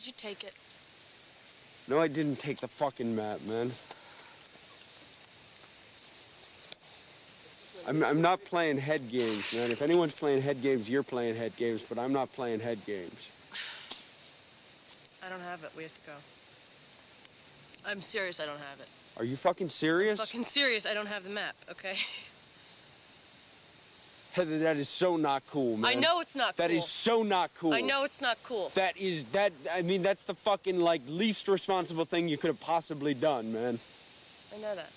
Did you take it? No, I didn't take the fucking map, man. I'm, I'm not playing head games, man. If anyone's playing head games, you're playing head games, but I'm not playing head games. I don't have it. We have to go. I'm serious. I don't have it. Are you fucking serious? Fucking serious. I don't have the map. Okay. Heather, that is so not cool, man. I know it's not That cool. is so not cool. I know it's not cool. That is that. I mean, that's the fucking like least responsible thing you could have possibly done, man. I know that.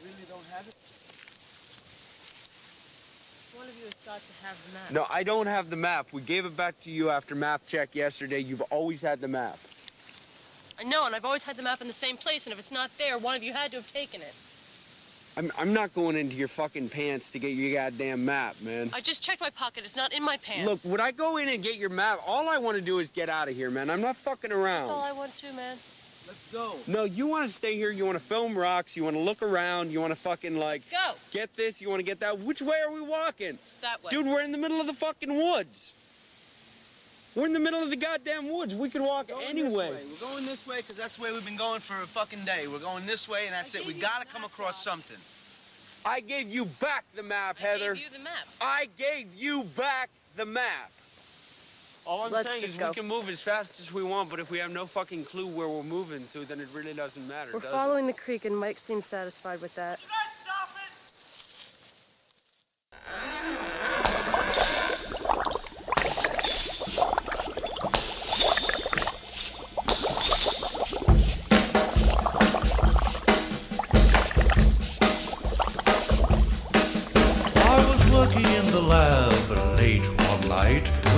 You really don't have it? One of you has got to have the map. No, I don't have the map. We gave it back to you after map check yesterday. You've always had the map. I know, and I've always had the map in the same place, and if it's not there, one of you had to have taken it. I'm, I'm not going into your fucking pants to get your goddamn map, man. I just checked my pocket. It's not in my pants. Look, pants. would I go in and get your map? All I want to do is get out of here, man. I'm not fucking around. That's all I want to, man. Let's go. No, you want to stay here. You want to film rocks. You want to look around. You want to fucking like Go get this. You want to get that. Which way are we walking? that way. Dude, we're in the middle of the fucking woods. We're in the middle of the goddamn woods. We could walk Going anyway. We're going this way because that's the way we've been going for a fucking day. We're going this way and that's I it. We gotta come across Bob. something. I gave you back the map, I Heather. gave you the map. I gave you back the map. All I'm Let's saying is go. we can move as fast as we want, but if we have no fucking clue where we're moving to, then it really doesn't matter, We're does following the creek, and Mike seems satisfied with that.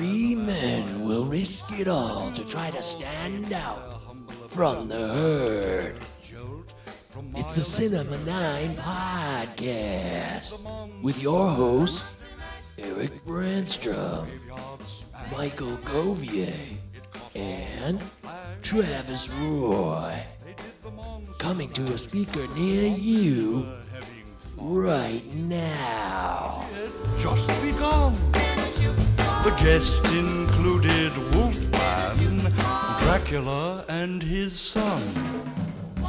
three men will risk it all to try to stand out from the herd. It's the Cinema 9 podcast with your hosts, Eric Brandstrom, Michael Govier, and Travis Roy. Coming to a speaker near you right now. just begun. The guests included Wolfman, Dracula, and his son.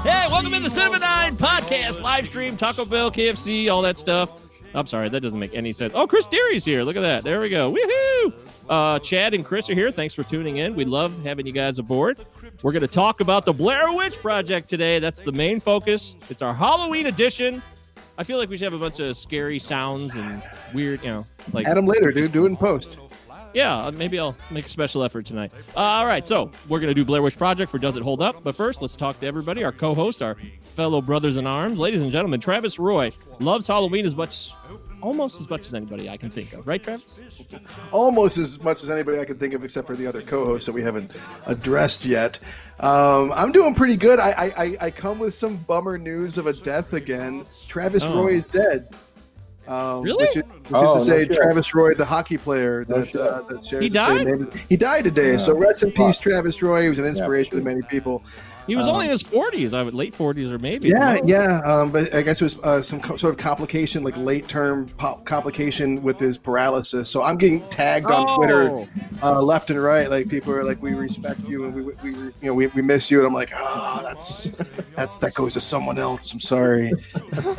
Hey, welcome to the Cinema 9 podcast, live stream, Taco Bell, KFC, all that stuff. I'm sorry, that doesn't make any sense. Oh, Chris Deary's here. Look at that. There we go. Woohoo! Uh, Chad and Chris are here. Thanks for tuning in. We love having you guys aboard. We're going to talk about the Blair Witch Project today. That's the main focus. It's our Halloween edition. I feel like we should have a bunch of scary sounds and weird, you know, like Add them later, dude. Do it in post. Yeah, uh, maybe I'll make a special effort tonight. Uh, all right, so we're going to do Blair Witch Project for Does It Hold Up? But first, let's talk to everybody, our co host, our fellow brothers in arms. Ladies and gentlemen, Travis Roy loves Halloween as much, almost as much as anybody I can think of. Right, Travis? Almost as much as anybody I can think of, except for the other co-hosts that we haven't addressed yet. Um, I'm doing pretty good. I, I I- I come with some bummer news of a death again. Travis Oh. Roy is dead. Um, Really? Which is, which Oh, is to say, shit. Travis Roy, the hockey player that, shit. uh, that shares He the same name. He died today. So rest in peace, Travis Roy. He was an inspiration to many people. He was Um, only in his 40s, I would late 40s or maybe. Yeah, yeah, um, but I guess it was uh, some co- sort of complication, like late term pop complication with his paralysis. So I'm getting tagged on Twitter, Oh. uh, left and right. Like people are like, "We respect you and we, we we- you know we, we miss you," and I'm like, "Oh, that's that's that goes to someone else." I'm sorry.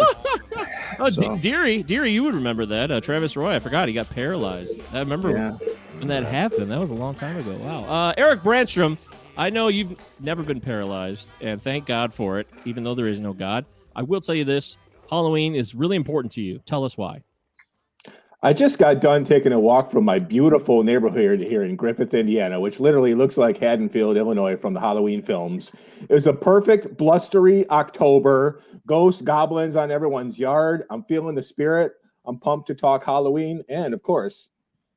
Oh, So- Deary, Deary, you would remember that. Uh, Travis Roy, I forgot he got paralyzed. I remember Yeah. when that happened. That was a long time ago. Wow. Uh, Eric Brandstrom, I know you've never been paralyzed, and thank God for it, even though there is no God. I will tell you this Halloween is really important to you. Tell us why. I just got done taking a walk from my beautiful neighborhood here in Griffith, Indiana, which literally looks like Haddonfield, Illinois from the Halloween films. It was a perfect blustery October, ghosts, goblins on everyone's yard. I'm feeling the spirit. I'm pumped to talk Halloween and, of course,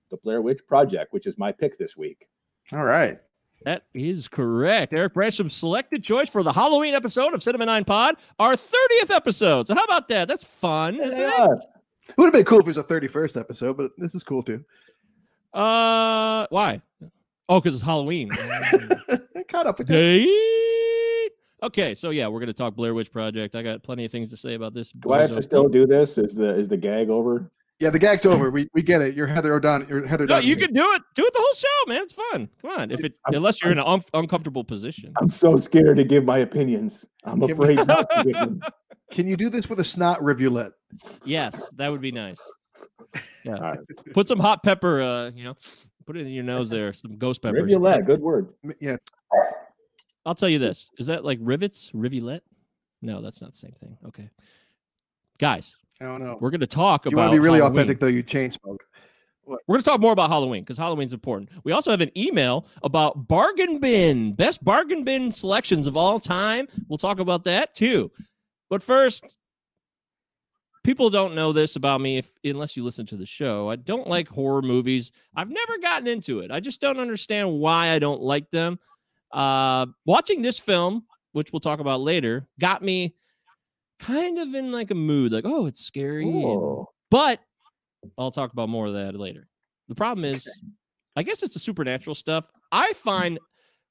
the Blair Witch Project, which is my pick this week. All right. That is correct. Eric Brandstrom selected choice for the Halloween episode of Cinema Nine Pod, our 30th episode. So how about that? That's fun, isn't it? Yeah. It would have been cool if it was a 31st episode, but this is cool too. Uh, why? Oh, because it's Halloween. I caught up with you. Okay, so yeah, we're gonna talk Blair Witch Project. I got plenty of things to say about this. Do I have to still do this? Is the is the gag over? Yeah, the gag's over. We, we get it. You're Heather O'Donnell. You're Heather. No, you Donahue. can do it. Do it the whole show, man. It's fun. Come on. If it unless you're in an un- uncomfortable position. I'm so scared to give my opinions. I'm Can we- afraid not to give them. Can you do this with a snot rivulet? Yes, that would be nice. Yeah. All right. Put some hot pepper. Uh, you know, put it in your nose there. Some ghost pepper. Rivulet, good word. Yeah. I'll tell you this. Is that like rivets? Rivulet? No, that's not the same thing. Okay. Guys, I don't know. we're going to talk If you about want to be really Halloween. authentic, though, you chain smoke. We're going to talk more about Halloween because Halloween's important. We also have an email about bargain bin, best bargain bin selections of all time. We'll talk about that too. But first, people don't know this about me if unless you listen to the show. I don't like horror movies. I've never gotten into it. I just don't understand why I don't like them. Uh, watching this film, which we'll talk about later, got me kind of in like a mood, like oh, it's scary. but I'll talk about more of that later. The problem is, I guess it's the supernatural stuff. I mm-hmm. find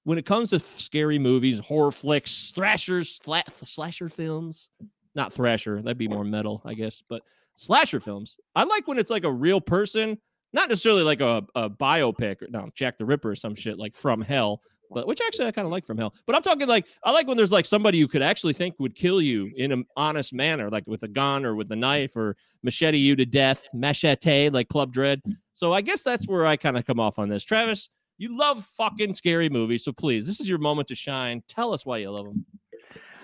when it comes to scary movies, horror flicks, thrashers, sla- slasher films, not thrasher, that'd be more metal, I guess, but slasher films. I like when it's like a real person, not necessarily like a, a biopic or no, Jack the Ripper or some shit like From Hell, but which actually I kind of like From Hell. But I'm talking like I like when there's like somebody you could actually think would kill you in an honest manner, like with a gun or with a knife or machete you to death, machete like Club Dread. Hmm. So I guess that's where I kind of come off on this. Travis, you love fucking scary movies, so please, this is your moment to shine. Tell us why you love them.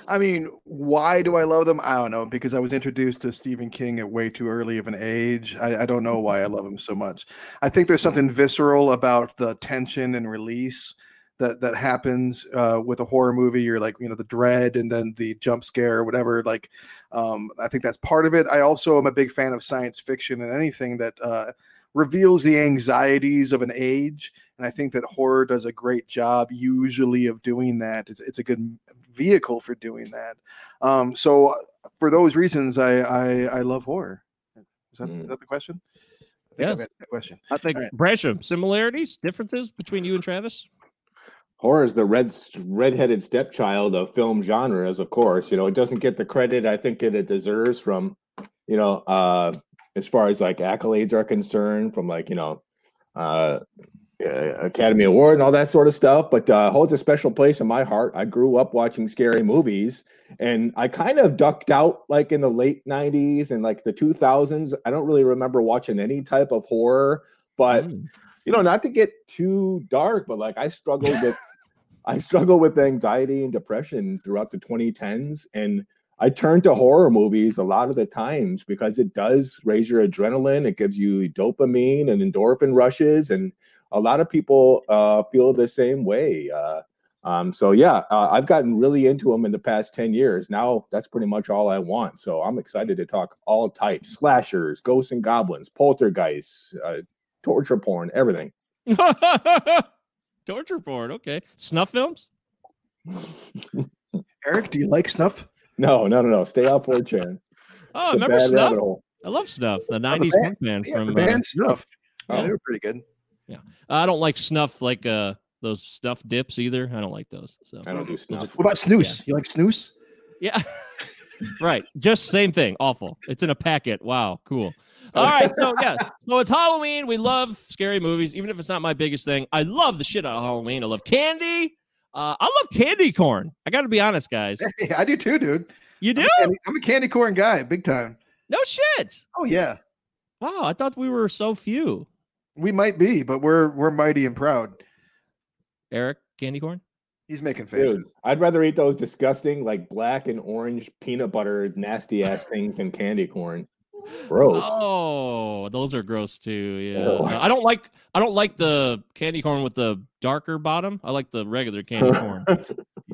I mean, why do I love them? I don't know. Because I was introduced to Stephen King at way too early of an age. I, I don't know why I love him so much. I think there's something visceral about the tension and release that that happens uh, with a horror movie. You're like, you know, the dread and then the jump scare or whatever. Like, um, I think that's part of it. I also am a big fan of science fiction and anything that uh, reveals the anxieties of an age. And I think that horror does a great job usually of doing that. It's, it's a good vehicle for doing that. Um, so uh, for those reasons, I, I, I love horror. Is that, is Mm. that the question? I think Yes. I've answered question. I think All right. Brandstrom, similarities, differences between you and Travis? Horror is the red redheaded stepchild of film genres, of course. You know, it doesn't get the credit I think that it deserves from, you know, uh as far as like accolades are concerned, from like, you know, uh uh, Academy Award and all that sort of stuff, but uh, holds a special place in my heart. I grew up watching scary movies, and I kind of ducked out like in the late '90s and like the 2000s. I don't really remember watching any type of horror, but Mm. you know, not to get too dark, but like I struggled with I struggled with anxiety and depression throughout the 2010s and I turn to horror movies a lot of the times because it does raise your adrenaline, it gives you dopamine and endorphin rushes and a lot of people uh, feel the same way. Uh, um, so yeah, uh, I've gotten really into them in the past 10 years. Now that's pretty much all I want. So I'm excited to talk all types, slashers, ghosts and goblins, poltergeists, uh, torture porn, everything. Torture porn, okay. Snuff films? Eric, do you like snuff? No, no, no, no. Stay off 4chan. Oh, It's a remember bad Snuff? I love Snuff, the the 90s band- punk band Yeah, from the uh, band snuff. Yeah, Yeah. they were pretty good. Yeah, I don't like Snuff like uh those Snuff dips either. I don't like those. So I don't do snuff. What about snooze? You like snooze? Yeah. right. Just same thing. Awful. It's in a packet. Wow. Cool. All right. So yeah. So it's Halloween. We love scary movies, even if it's not my biggest thing. I love the shit out of Halloween. I love candy. Uh, I love candy corn. I got to be honest, guys. Yeah, I do too, dude. You do? I'm a, candy, I'm a candy corn guy, big time. No shit. Oh yeah, Wow. I thought we were so few. we might be, but we're we're mighty and proud. Eric, candy corn. He's making faces. Dude, I'd rather eat those disgusting, like black and orange peanut butter, nasty ass things than candy corn. Gross. Oh, those are gross too. Yeah. Oh. I don't like. I don't like the candy corn with the darker bottom. I like the regular candy corn. You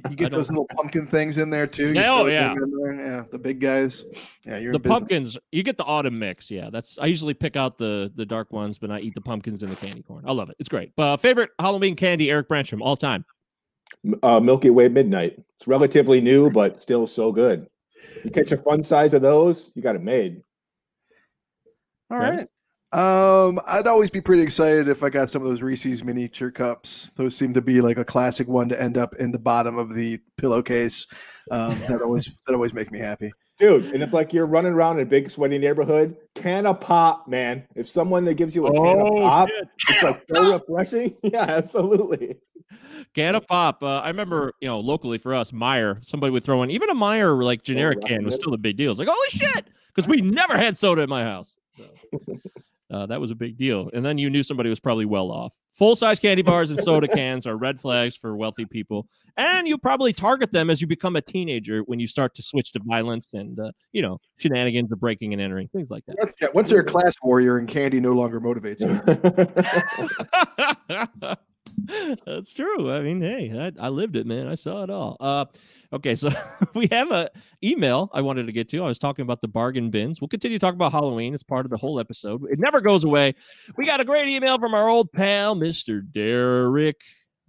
I get don't- those little pumpkin things in there too. You Yeah, oh, yeah. there. yeah, the big guys. Yeah, you're the pumpkins, you get the autumn mix. Yeah, that's I usually pick out the the dark ones, but I eat the pumpkins and the candy corn. I love it. It's great. Uh, favorite Halloween candy, Eric Brandstrom, all time. Uh, Milky Way Midnight. It's relatively new, but still so good. You catch a fun size of those, you got it made. All Okay. right. Um, I'd always be pretty excited if I got some of those Reese's miniature cups. Those seem to be like a classic one to end up in the bottom of the pillowcase. Um, that always that always make me happy. Dude, and if like you're running around in a big sweaty neighborhood, can of pop, man. If someone that gives you a can of pop, it's like so refreshing. Yeah, absolutely. Can of pop. Uh, I remember, you know, locally for us, Meijer, somebody would throw in even a Meijer like generic right, can was right. still a big deal. It's like, holy shit, because we never had soda in my house. So, uh, that was a big deal. And then you knew somebody was probably well off. Full size candy bars and soda cans are red flags for wealthy people. And you probably target them as you become a teenager when you start to switch to violence and, uh, you know, shenanigans of breaking and entering, things like that. Once, yeah, once you're a class warrior and candy no longer motivates you. That's true. I mean, hey, I, I lived it, man. I saw it all. Uh, okay, so we have a email I wanted to get to. I was talking about the bargain bins. We'll continue to talk about Halloween. It's part of the whole episode. It never goes away. We got a great email from our old pal, Mr. Derek.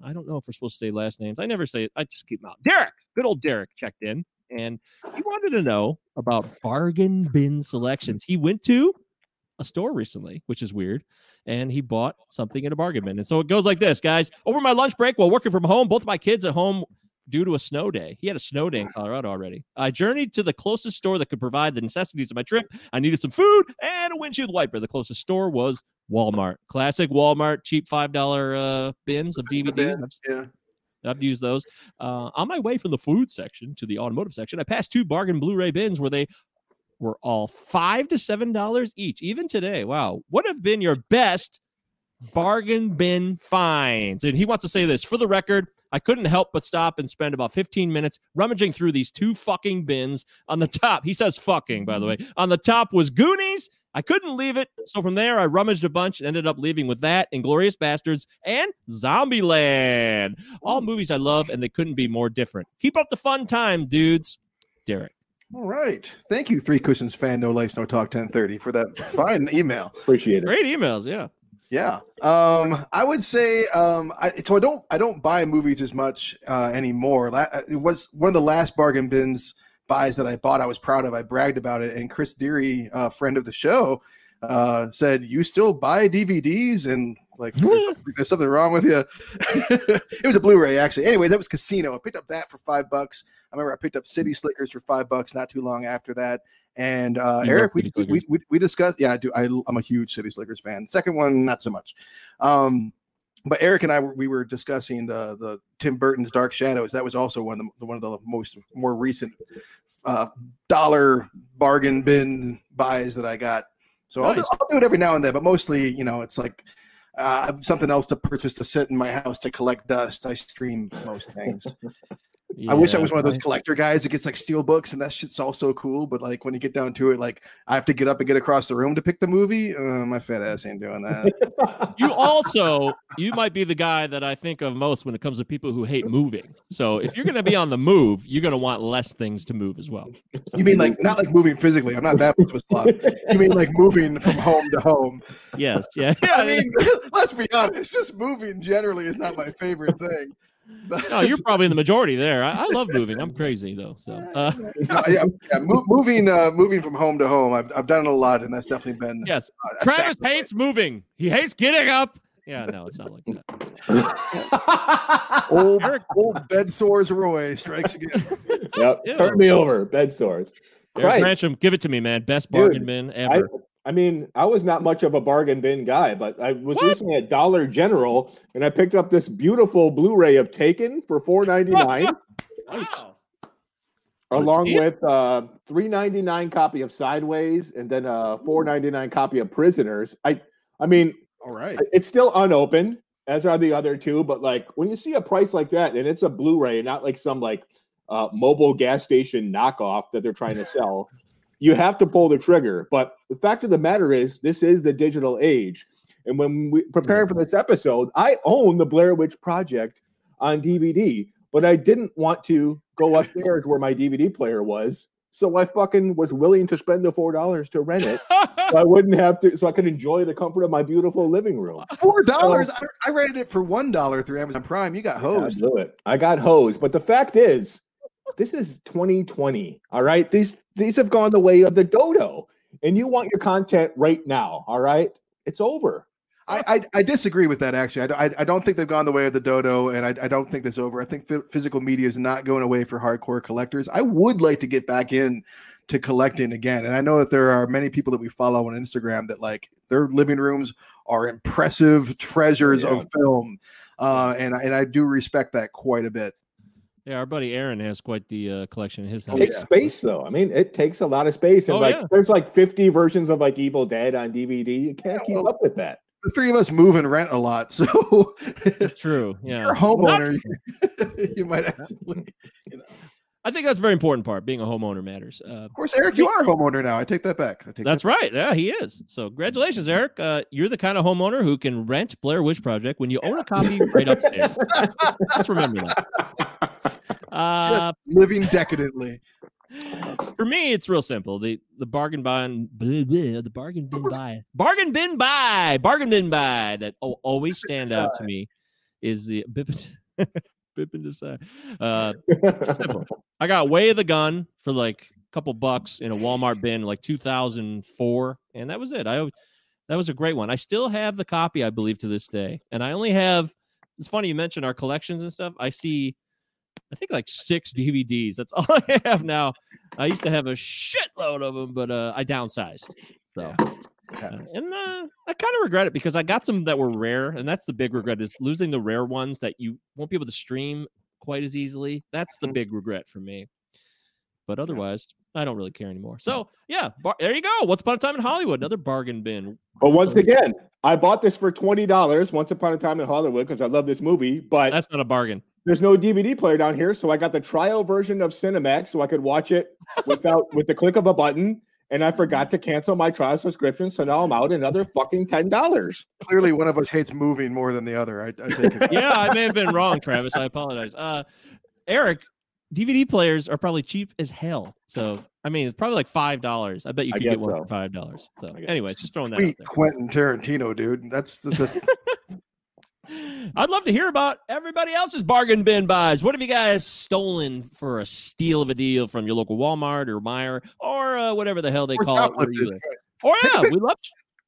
I don't know if we're supposed to say last names. I never say it. I just keep them out. Derek, good old Derek checked in and he wanted to know about bargain bin selections. He went to a store recently, which is weird, and he bought something in a bargain bin. And so it goes like this, guys. Over my lunch break while working from home, both my kids at home due to a snow day. He had a snow day in Colorado already. I journeyed to the closest store that could provide the necessities of my trip. I needed some food and a windshield wiper. The closest store was Walmart. Classic Walmart, cheap $5 uh, bins of DVDs. I've Yeah. I've used those. Uh, on my way from the food section to the automotive section, I passed two bargain Blu-ray bins where they were all five to seven dollars each. Even today, wow, what have been your best bargain bin finds? And he wants to say this for the record. I couldn't help but stop and spend about 15 minutes rummaging through these two fucking bins. On the top, he says fucking, by the way. On the top was Goonies. I couldn't leave it. So from there, I rummaged a bunch and ended up leaving with that, Inglourious Basterds, and Zombieland. All movies I love, and they couldn't be more different. Keep up the fun time, dudes. Derek. All right. Thank you, Three Cushions fan, No Lights, No Talk 1030 for that fine email. Appreciate it. Great emails, yeah. Yeah. Um, I would say um, I, so. I don't. I don't buy movies as much uh, anymore. La- It was one of the last bargain bins buys that I bought. I was proud of. I bragged about it. And Chris Deary, uh, friend of the show, uh, said, "You still buy DVDs?" And like, there's, there's something wrong with you. it was a Blu-ray, actually. Anyway, that was Casino. I picked up that for five bucks. I remember I picked up City Slickers for five bucks not too long after that. And uh, Eric, we, we, we, we discussed. Yeah, I do. I, I'm a huge City Slickers fan. Second one, not so much. Um, but Eric and I we were discussing the the Tim Burton's Dark Shadows. That was also one of the one of the most more recent uh, dollar bargain bin buys that I got. So I'll, do, I'll do it every now and then, but mostly, you know, it's like uh, something else to purchase to sit in my house to collect dust. I stream most things. I wish I was one of those collector guys that gets like steel books and that shit's all so cool. But like when you get down to it, like I have to get up and get across the room to pick the movie. Uh, my fat ass ain't doing that. You also, you might be the guy that I think of most when it comes to people who hate moving. So if you're going to be on the move, you're going to want less things to move as well. you mean like not like moving physically? I'm not that much of a sloth. You mean like moving from home to home? Yes, yeah. I mean, let's be honest. Just moving generally is not my favorite thing. But- no, you're probably in the majority there. I, I love moving. I'm crazy though. So uh, No, yeah, yeah, mo- moving uh, moving from home to home. I've, I've done it a lot, and that's definitely been yes, uh, Travis sacrifice. hates moving. He hates getting up. Yeah, no, it's not like that. old old bed sores. Roy strikes again. Yep. Yeah. Turn me over. Bed sores. Eric Christ. Brandstrom, give it to me, man. Best Dude, bargain bin I, ever. I mean, I was not much of a bargain bin guy, but I was What? recently at Dollar General and I picked up this beautiful Blu-ray of Taken for four ninety nine, Wow. along steal. with uh three ninety nine copy of Sideways and then a four ninety nine copy of Prisoners. I I mean, All right. it's still unopened, as are the other two. But like when you see a price like that, and it's a Blu-ray, not like some like uh, mobile gas station knockoff that they're trying to sell, you have to pull the trigger. But the fact of the matter is, this is the digital age. And when we preparing for this episode, I own the Blair Witch Project on DVD. but I didn't want to go upstairs where my DVD player was. So I fucking was willing to spend the four dollars to rent it. so I wouldn't have to, so I could enjoy the comfort of my beautiful living room. Four dollars. I, I rented it for one dollar through Amazon Prime. You got I hosed. blew it. I got hosed. But the fact is, this is 2020. All right. These these have gone the way of the dodo. And you want your content right now. All right. It's over. I, I I disagree with that. Actually, I, I, I don't think they've gone the way of the dodo, and I, I don't think that's over. I think phy- physical media is not going away for hardcore collectors. I would like to get back in to collecting again, and I know that there are many people that we follow on Instagram that like their living rooms are impressive treasures Yeah. of film, uh, and and I do respect that quite a bit. Yeah, our buddy Aaron has quite the uh, collection in his house. It takes space though. I mean, it takes a lot of space. And Oh, like yeah. there's like 50 versions of like Evil Dead on DVD. You can't keep up with that. The three of us move and rent a lot, so It's true. Yeah. you're a homeowner. you might actually. I think that's a very important part. Being a homeowner matters. Uh, Of course, Eric, you are a homeowner now. I take that back. I take That's right. Yeah, he is. So congratulations, Eric. Uh, you're the kind of homeowner who can rent Blair Witch Project when you own a copy right upstairs. Let's remember that. Uh, living decadently. for me, it's real simple. The the bargain bin, blah, blah, the bargain bin buy, bargain bin buy, bargain bin buy that al- always stand out to me is the Bippin Bippin Desai. Uh, simple. I got Way of the Gun for like a couple bucks in a Walmart bin, like 2004, and that was it. I that was a great one. I still have the copy, I believe, to this day, and I only have. It's funny you mentioned our collections and stuff. I see, I think like six DVDs. That's all I have now. I used to have a shitload of them, but uh, I downsized. So, uh, and uh, I kind of regret it because I got some that were rare, and that's the big regret is losing the rare ones that you won't be able to stream quite as easily. That's the big regret for me. But otherwise, I don't really care anymore. So yeah, bar- there you go. Once upon a time in Hollywood? Another bargain bin. But once again, I bought this for twenty dollars once upon a time in Hollywood because I love this movie. But That's not a bargain. There's no DVD player down here, so I got the trial version of Cinemax so I could watch it without with the click of a button. And I forgot to cancel my trial subscription, so now I'm out another fucking ten dollars. Clearly, one of us hates moving more than the other. I, I take it. Yeah, I may have been wrong, Travis. I apologize. Uh, Eric, DVD players are probably cheap as hell. So I mean, it's probably like five dollars. I bet you could get one so. for five dollars. So I anyway, just throwing that out Sweet there. Quentin Tarantino, dude. That's that's I'd love to hear about everybody else's bargain bin buys. What have you guys stolen for a steal of a deal from your local Walmart or Meijer or uh, whatever the hell they or call it? Where you live? Or yeah, we love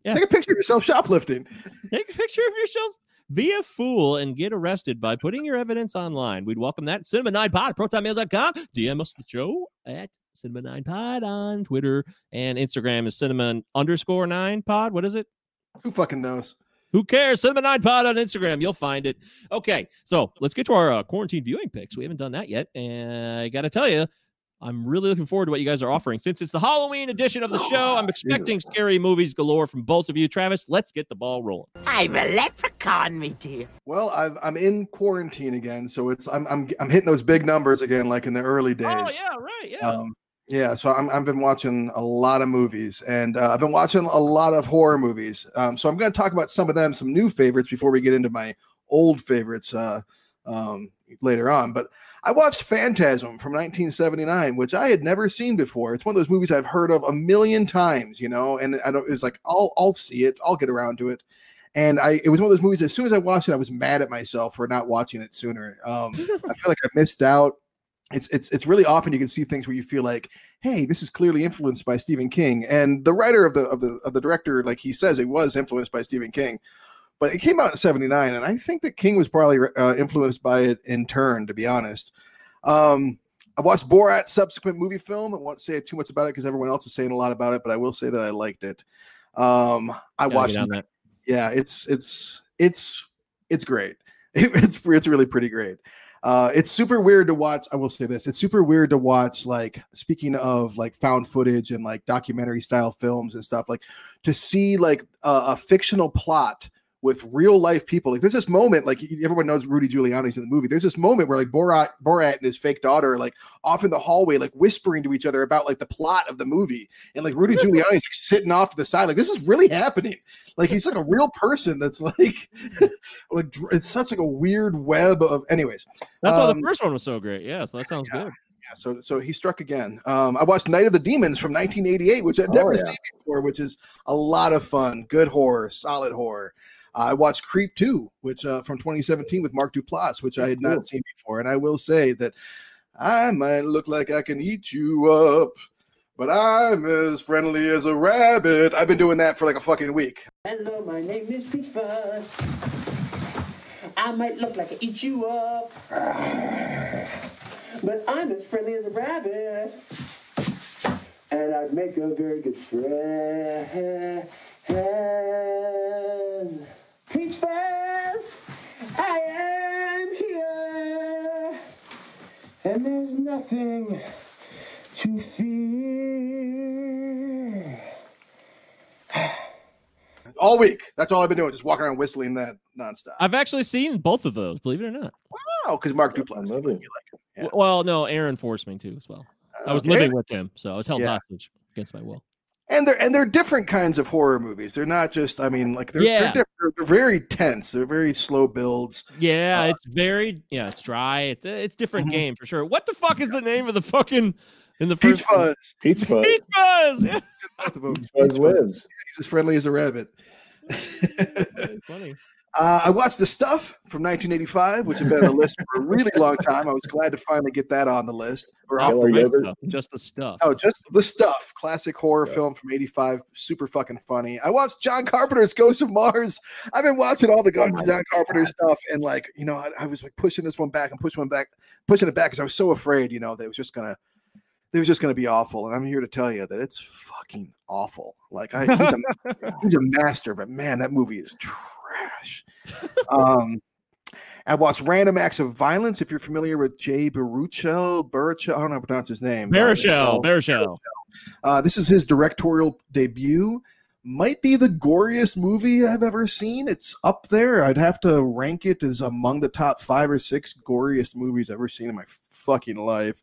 Yeah. Take a picture of yourself shoplifting. take a picture of yourself. Be a fool and get arrested by putting your evidence online. We'd welcome that. Cinema9pod, protonmail.com. DM us the show at Cinema9pod on Twitter and Instagram is cinema underscore nine pod. What is it? Who fucking knows? Who cares? Cinema Nine Pod on Instagram. You'll find it. Okay, so let's get to our uh, quarantine viewing picks. We haven't done that yet, and I got to tell you, I'm really looking forward to what you guys are offering. Since it's the Halloween edition of the show, I'm expecting scary movies galore from both of you. Travis, let's get the ball rolling. I'm a leprechaun, me dear. Well, I've, I'm in quarantine again, so it's I'm I'm I'm hitting those big numbers again, like in the early days. Oh yeah, right, yeah. Um, yeah, so I'm, I've been watching a lot of movies, and uh, I've been watching a lot of horror movies. Um, so I'm going to talk about some of them, some new favorites, before we get into my old favorites uh, um, later on. But I watched Phantasm from 1979, which I had never seen before. It's one of those movies I've heard of a million times, you know, and I don't. It's like I'll I'll see it, I'll get around to it. And I, it was one of those movies. As soon as I watched it, I was mad at myself for not watching it sooner. Um, I feel like I missed out it's it's it's really often you can see things where you feel like, hey, this is clearly influenced by Stephen King, and the writer of the of the of the director, like he says, it was influenced by Stephen King, but it came out in '79, and I think that King was probably uh, influenced by it in turn, to be honest. Um, I watched Borat's subsequent movie film. I won't say too much about it because everyone else is saying a lot about it, but I will say that I liked it. Um, I Gotta watched that. yeah it's it's it's it's great it's it's really pretty great uh it's super weird to watch i will say this it's super weird to watch like speaking of like found footage and like documentary style films and stuff like to see like a, a fictional plot with real life people. Like there's this moment, like everyone knows Rudy Giuliani's in the movie. There's this moment where like Borat, Borat and his fake daughter, are, like off in the hallway, like whispering to each other about like the plot of the movie, and like Rudy Giuliani's like sitting off to the side, like this is really happening. Like he's like a real person that's like, like it's such like a weird web of. Anyways, That's why um, the first one was so great. Yeah, so that sounds good. yeah, so so he struck again. Um, I watched Night of the Demons from 1988, which I'd never Oh, yeah. seen before, which is a lot of fun. Good horror, solid horror. I watched Creep 2, which uh, from 2017 with Mark Duplass, which I had Cool. not seen before. And I will say that I might look like I can eat you up, but I'm as friendly as a rabbit. I've been doing that for like a fucking week. Hello, my name is Peach Fuzz. I might look like I eat you up, but I'm as friendly as a rabbit. And I'd make a very good friend. Peach Fuzz, I am here. And there's nothing to fear. All week. That's all I've been doing, just walking around whistling that nonstop. I've actually seen both of those, believe it or not. Oh, because Mark Duplass. Lovely. Yeah. W- Well, no, Aaron forced me to as well. I was Okay. living with him, so I was held Yeah. hostage against my will. And they're and they're different kinds of horror movies. They're not just. I mean, like they're Yeah. they're, different. they're very tense. They're very slow builds. Yeah, Uh, it's very yeah, it's dry. It's it's different Mhm. game for sure. What the fuck is the name of the fucking in the Peach first one? Fuzz. Peach Fuzz. Peach Fuzz. Yeah. Both of them. Peach Fuzz lives. He's as friendly as a rabbit. Very funny. Uh, I watched The Stuff from 1985, which had been on the list for a really long time. I was glad to finally get that on the list. Or off Killer the stuff, Just the stuff. Oh, just the stuff. Classic horror film from '85. Super fucking funny. I watched John Carpenter's Ghost of Mars. I've been watching all the Oh John my John Carpenter stuff, and like you know, I, I was like pushing this one back and pushing one back, pushing it back because I was so afraid, you know, that it was just gonna, it was just gonna be awful. And I'm here to tell you that it's fucking awful. Like I, he's a, he's a master, but man, that movie is trash. Um. I watched Random Acts of Violence. If you're familiar with Jay Baruchel, Baruchel, I don't know how to pronounce his name. but- Baruchel, Baruchel. uh, this is his directorial debut. Might be the goriest movie I've ever seen. It's up there. I'd have to rank it as among the top five or six goriest movies I've ever seen in my fucking life.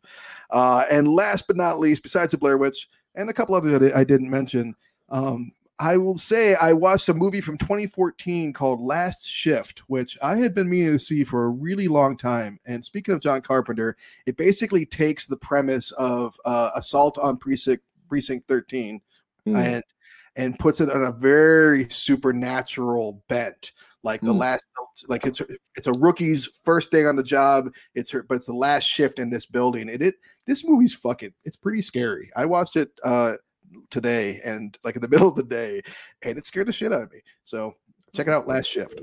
Uh, and last but not least, besides the Blair Witch and a couple others that I didn't mention, um, I will say I watched a movie from 2014 called Last Shift, which I had been meaning to see for a really long time. And speaking of John Carpenter, it basically takes the premise of uh, Assault on Precinct Precinct 13 Hmm. and and puts it on a very supernatural bent. Like the Hmm. last, like it's it's a rookie's first day on the job. It's her, but it's the last shift in this building. And it this movie's fucking. It's pretty scary. I watched it uh today and like in the middle of the day, and it scared the shit out of me. So check it out. Last shift.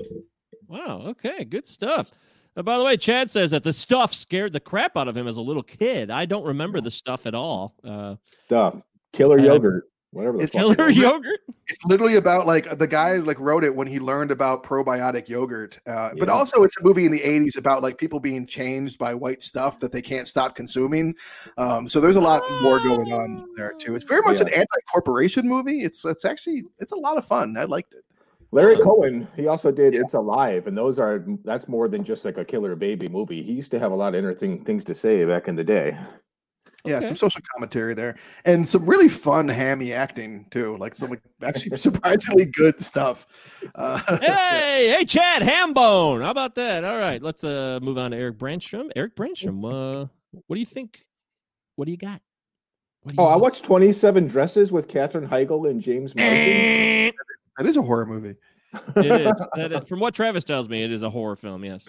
Wow. Okay. Good stuff. Uh, by the way, Chad says that the stuff scared the crap out of him as a little kid. I don't remember the stuff at all. Uh, Stuff. Killer Uh, yogurt. Whatever the it's fuck. killer killer It's yogurt. It's literally about like the guy like wrote it when he learned about probiotic yogurt. Uh, But also, it's a movie in the '80s about like people being changed by white stuff that they can't stop consuming. Um, so there's a lot more going on there too. It's very much an anti-corporation movie. It's it's actually it's a lot of fun. I liked it. Larry Cohen, he also did It's Alive, and those are that's more than just like a killer baby movie. He used to have a lot of interesting things to say back in the day. Yeah, Okay. some social commentary there, and some really fun hammy acting too. Like some like, actually surprisingly good stuff. Uh, hey, hey, Chad Hambone. How about that? All right, let's uh move on to Eric Brandstrom. Eric Brandstrom, uh, what do you think? What do you got? What do Oh, you I watched 27 Dresses with Katherine Heigl and James Marsden. that is a horror movie. it is. That is. From what Travis tells me, it is a horror film. Yes.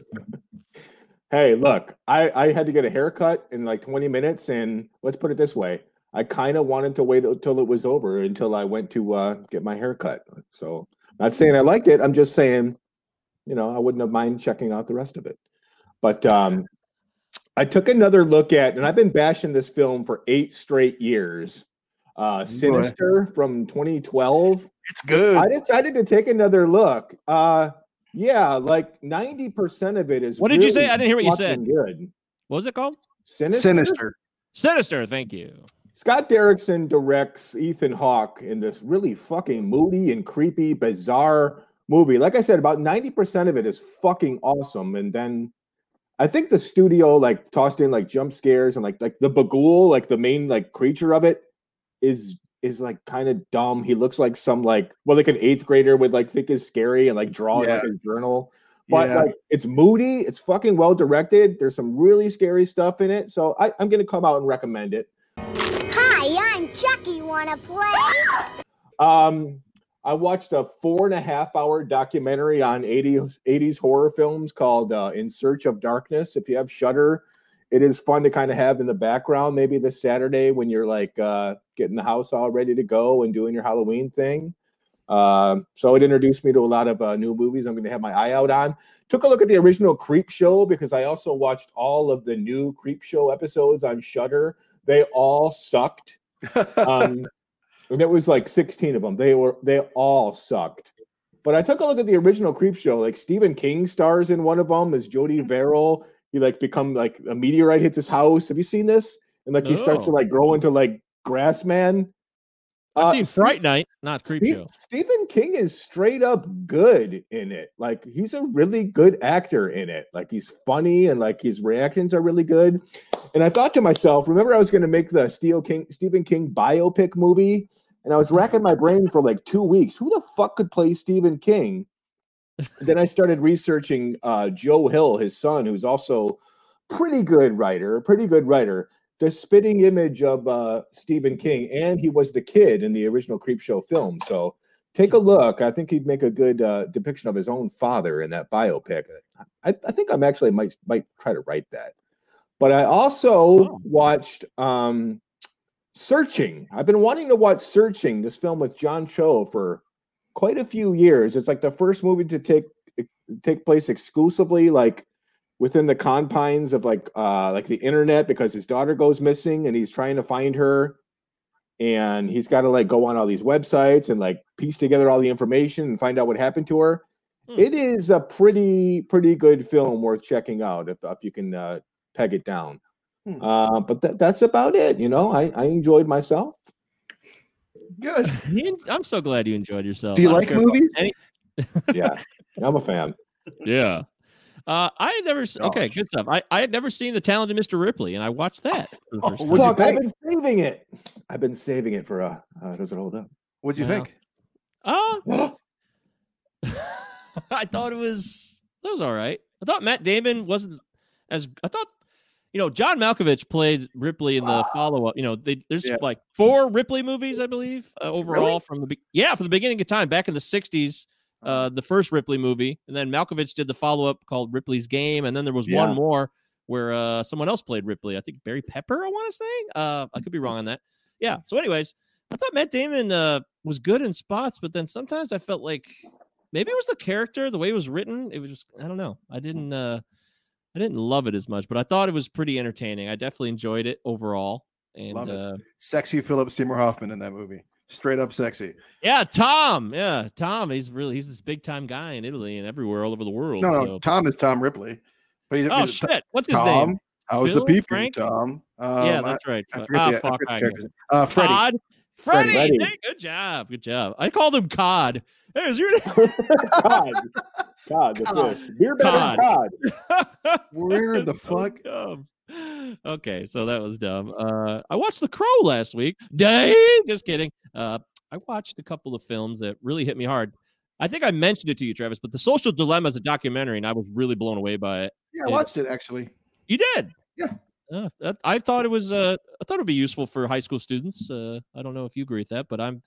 Hey, look, I, I had to get a haircut in like 20 minutes, and let's put it this way. I kind of wanted to wait until it was over until I went to uh, get my haircut. So, not saying I liked it. I'm just saying, you know, I wouldn't have mind checking out the rest of it. But um, I took another look at, and I've been bashing this film for eight straight years. Uh, Sinister from 2012. It's good. I decided to take another look. Uh, yeah, like 90% of it is. What did you say? I didn't hear what you said. Good. What was it called? Sinister. Sinister. Sinister. Thank you. Scott Derrickson directs Ethan Hawke in this really fucking moody and creepy, bizarre movie. Like I said, about 90% of it is fucking awesome. And then I think the studio like tossed in like jump scares and like like the Bughuul, like the main like creature of it, is is like kind of dumb. He looks like some like well, like an eighth grader would like think is scary and like draw Yeah. up in a journal. But Yeah. like it's moody, it's fucking well directed. There's some really scary stuff in it. So I, I'm gonna come out and recommend it. Hi, I'm Chucky. Wanna play? Um, I watched a four and a half hour documentary on 80s, 80s horror films called uh, In Search of Darkness. If you have Shudder, it is fun to kind of have in the background maybe this Saturday when you're like uh, getting the house all ready to go and doing your Halloween thing. Um, so it introduced me to a lot of uh, new movies I'm going to have my eye out on. Took a look at the original Creep Show because I also watched all of the new Creep Show episodes on Shudder. They all sucked. Um, and it was like 16 of them. They were they all sucked. But I took a look at the original Creep Show. Like Stephen King stars in one of them as Jordy Verrill. He like become like a meteorite hits his house. Have you seen this? And like he starts to like grow into like grass man. I've Uh, seen Fright Night, not Creep Steve- Show. Stephen King is straight up good in it. Like he's a really good actor in it. Like he's funny and like his reactions are really good. And I thought to myself, remember I was going to make the Steel King Stephen King biopic movie, and I was racking my brain for like two weeks. Who the fuck could play Stephen King? Then I started researching uh, Joe Hill, his son, who's also pretty good writer, pretty good writer. The spitting image of uh, Stephen King, and he was the kid in the original Creep Show film. So take a look. I think he'd make a good uh, depiction of his own father in that biopic. I, I think I'm actually might might try to write that. But I also watched um, Searching. I've been wanting to watch Searching, this film with John Cho for quite a few years. It's like the first movie to take take place exclusively like within the confines of like uh like the internet because his daughter goes missing and he's trying to find her and he's got to like go on all these websites and like piece together all the information and find out what happened to her. Hmm. It is a pretty pretty good film worth checking out if, if you can uh, peg it down. Hmm. Uh, but that, that's about it. You know, I, I enjoyed myself. Good. I'm so glad you enjoyed yourself. Do you I like movies? any- Yeah, I'm a fan. yeah. Uh, I had never. s- Okay, good stuff. I, I had never seen the talented Mr. Ripley, and I watched that. for the first What'd you time. Fuck, I've been saving it. I've been saving it for uh, uh does it hold up? What'd you Yeah. think? Uh, I thought it was that was all right. I thought Matt Damon wasn't as I thought. You know, John Malkovich played Ripley in the follow up. You know, they, there's Yeah. like four Ripley movies, I believe, uh, overall Really? from the be- yeah from the beginning of time back in the '60s. Uh, the first Ripley movie, and then Malkovich did the follow up called Ripley's Game, and then there was Yeah. one more where uh, someone else played Ripley. I think Barry Pepper. I want to say. Uh, I could be wrong on that. Yeah. So, anyways, I thought Matt Damon uh, was good in spots, but then sometimes I felt like maybe it was the character, the way it was written. It was just I don't know. I didn't uh, I didn't love it as much, but I thought it was pretty entertaining. I definitely enjoyed it overall. And Love it. uh, Sexy Philip Seymour Hoffman in that movie. Straight up sexy. yeah, Tom. Yeah, Tom. He's really he's this big time guy in Italy and everywhere all over the world. No, no, so- Tom is Tom Ripley. But he's, Oh he's- shit! What's his Tom. name? How's Phil? the people, Frank? Tom? Um, yeah, that's right. I Ah, forget the, I fuck, forget the I character's Uh, Freddie. Cod. Freddie. Hey, good job. Good job. I called him Cod. Hey, is your name? Cod, cod, the Cod. fish, beer belly Cod. cod. Where the That's so fuck? dumb. Okay, so that was dumb. Uh, I watched The Crow last week. Dang, just kidding. Uh, I watched a couple of films that really hit me hard. I think I mentioned it to you, Travis, but The Social Dilemma is a documentary, and I was really blown away by it. Yeah, I watched it actually. You did? Yeah. Uh, I thought it was. Uh, I thought it'd be useful for high school students. Uh, I don't know if you agree with that, but I'm.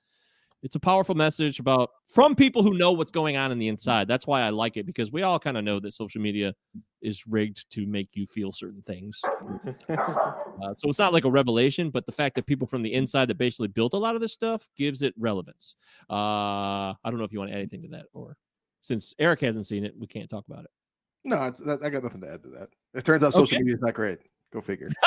It's a powerful message about from people who know what's going on in the inside. That's why I like it because we all kind of know that social media is rigged to make you feel certain things. Uh, so it's not like a revelation, but the fact that people from the inside that basically built a lot of this stuff gives it relevance. Uh, I don't know if you want to add anything to that, or since Eric hasn't seen it, we can't talk about it. No, it's, that, I got nothing to add to that. It turns out social Okay. media is not great. Go figure.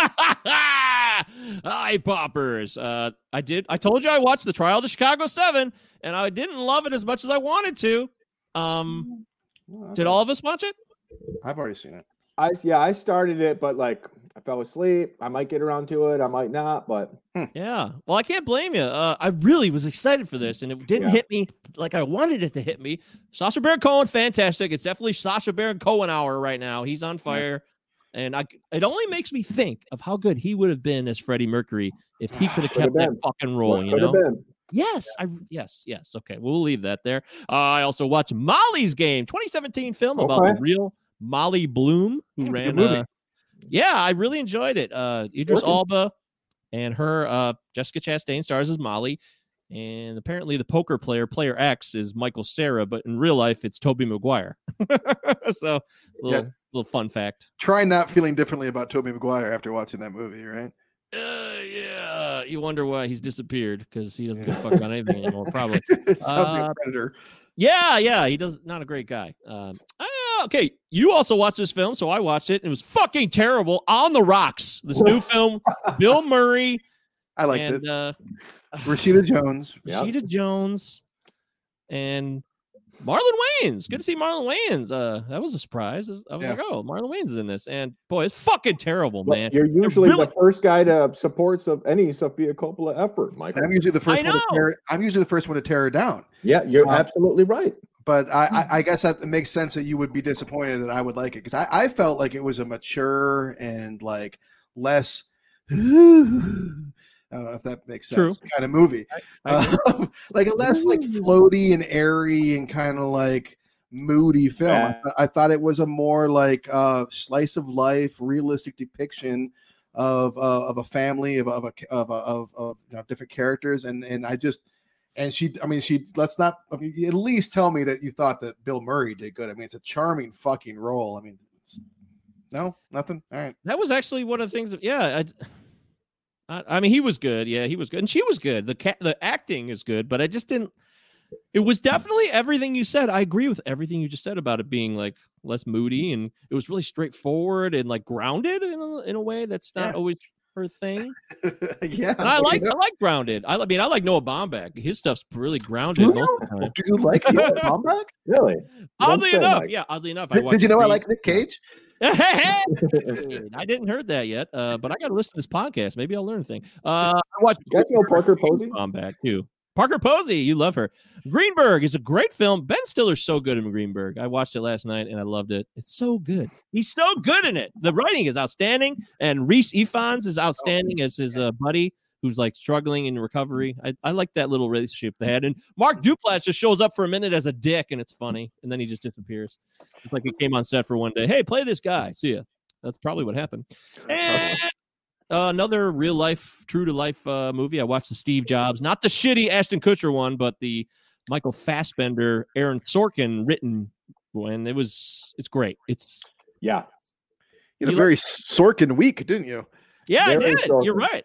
Eye poppers. Uh, I did. I told you I watched the trial of the Chicago Seven, and I didn't love it as much as I wanted to. Um, Well, did all of us watch it? I've already seen it. I yeah, I started it, but like I fell asleep. I might get around to it. I might not, but Yeah. Well, I can't blame you. Uh, I really was excited for this, and it didn't Yeah. hit me like I wanted it to hit me. Sacha Baron Cohen, fantastic. It's definitely Sacha Baron Cohen hour right now. He's on fire, and I. It only makes me think of how good he would have been as Freddie Mercury if he could have kept that fucking role. You Could have know. Yes, I yes, yes. Okay, we'll leave that there. Uh, I also watched Molly's Game, 2017 film about the real Molly Bloom, who That's ran. Uh, yeah, I really enjoyed it. Uh, Idris Working. Alba and her uh, Jessica Chastain stars as Molly, and apparently the poker player, player X, is Michael Cera, but in real life it's Tobey Maguire. so, little little fun fact. Try not feeling differently about Tobey Maguire after watching that movie, right? Uh, yeah, you wonder why he's disappeared because he doesn't give a fuck about anything anymore. Probably. Uh, predator. Yeah, yeah, he does not a great guy. Um, ah, okay, you also watched this film, so I watched it. And it was fucking terrible. On the Rocks, this new film, Bill Murray I liked and it. uh, Rashida Jones. Yeah. Sheeta Jones and Marlon Wayans. Good to see Marlon Wayans. Uh, that was a surprise. I was Yeah. like, oh, Marlon Wayans is in this, and boy, it's fucking terrible, But man. You're usually really- the first guy to support of any Sofia Coppola effort, Michael. I'm usually the first one to tear. I'm usually the first one to tear her down. Yeah, you're Um, absolutely right. But I, I, I guess that makes sense that you would be disappointed that I would like it because I, I felt like it was a mature and like less. I don't know if that makes True. sense. Kind of movie, I Um, like a less like floaty and airy and kind of like moody film. I Yeah. th- I, thought it was a more like uh, slice of life, realistic depiction of uh, of a family of of a, of a, of, of you know, different characters, and and I just and she, I mean, she. Let's not. I mean, at least tell me that you thought that Bill Murray did good. I mean, it's a charming fucking role. I mean, no, nothing. All right. That was actually one of the things. That, yeah, I, I, I mean, he was good. Yeah, he was good, and she was good. The cat, the acting is good, but I just didn't. It was definitely everything you said. I agree with everything you just said about it being like less moody, and it was really straightforward and like grounded in a, in a way that's not Yeah. always her thing. yeah. And I you like know. I like grounded. I, I mean, I like Noah Baumbach. His stuff's really grounded Do you? of the time. Do you like Noah Baumbach? Really? Oddly enough, Mike. yeah. Oddly enough, I Did, did you know I like Nick Cage? I didn't heard that yet, uh, but I got to listen to this podcast. Maybe I'll learn a thing. Uh, I watched You guys know Parker Posey? I'm back too. Parker Posey, you love her. Greenberg is a great film. Ben Stiller's so good in Greenberg. I watched it last night and I loved it. It's so good. He's so good in it. The writing is outstanding, and Rhys Ifans is outstanding as his uh, buddy who's like struggling in recovery. I, I like that little relationship they had. And Mark Duplass just shows up for a minute as a dick, and it's funny, and then he just disappears. It's like he came on set for one day. Hey, play this guy. See ya. That's probably what happened. And uh, another real life, true to life uh, movie. I watched the Steve Jobs, not the shitty Ashton Kutcher one, but the Michael Fassbender, Aaron Sorkin written one. It was, it's great. It's Yeah. You had a very Sorkin week, didn't you? yeah, I did. You're right.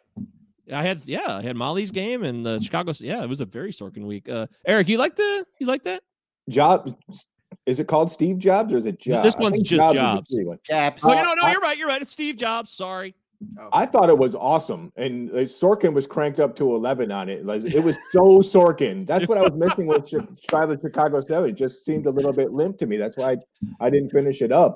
I had yeah, I had Molly's game and the Chicago. Yeah, it was a very Sorkin week. Uh, Eric, you like the you like that? Job is it called Steve Jobs or is it Jobs? this one's just is the Jobs. shitty one. Japs. Oh, Uh, you know, no, I- you're right. You're right. It's Steve Jobs. Sorry. I thought it was awesome, and uh, Sorkin was cranked up to eleven on it. Like it was so Sorkin. That's what I was missing with Chi- Chicago Seven. It just seemed a little bit limp to me. That's why I, I didn't finish it up.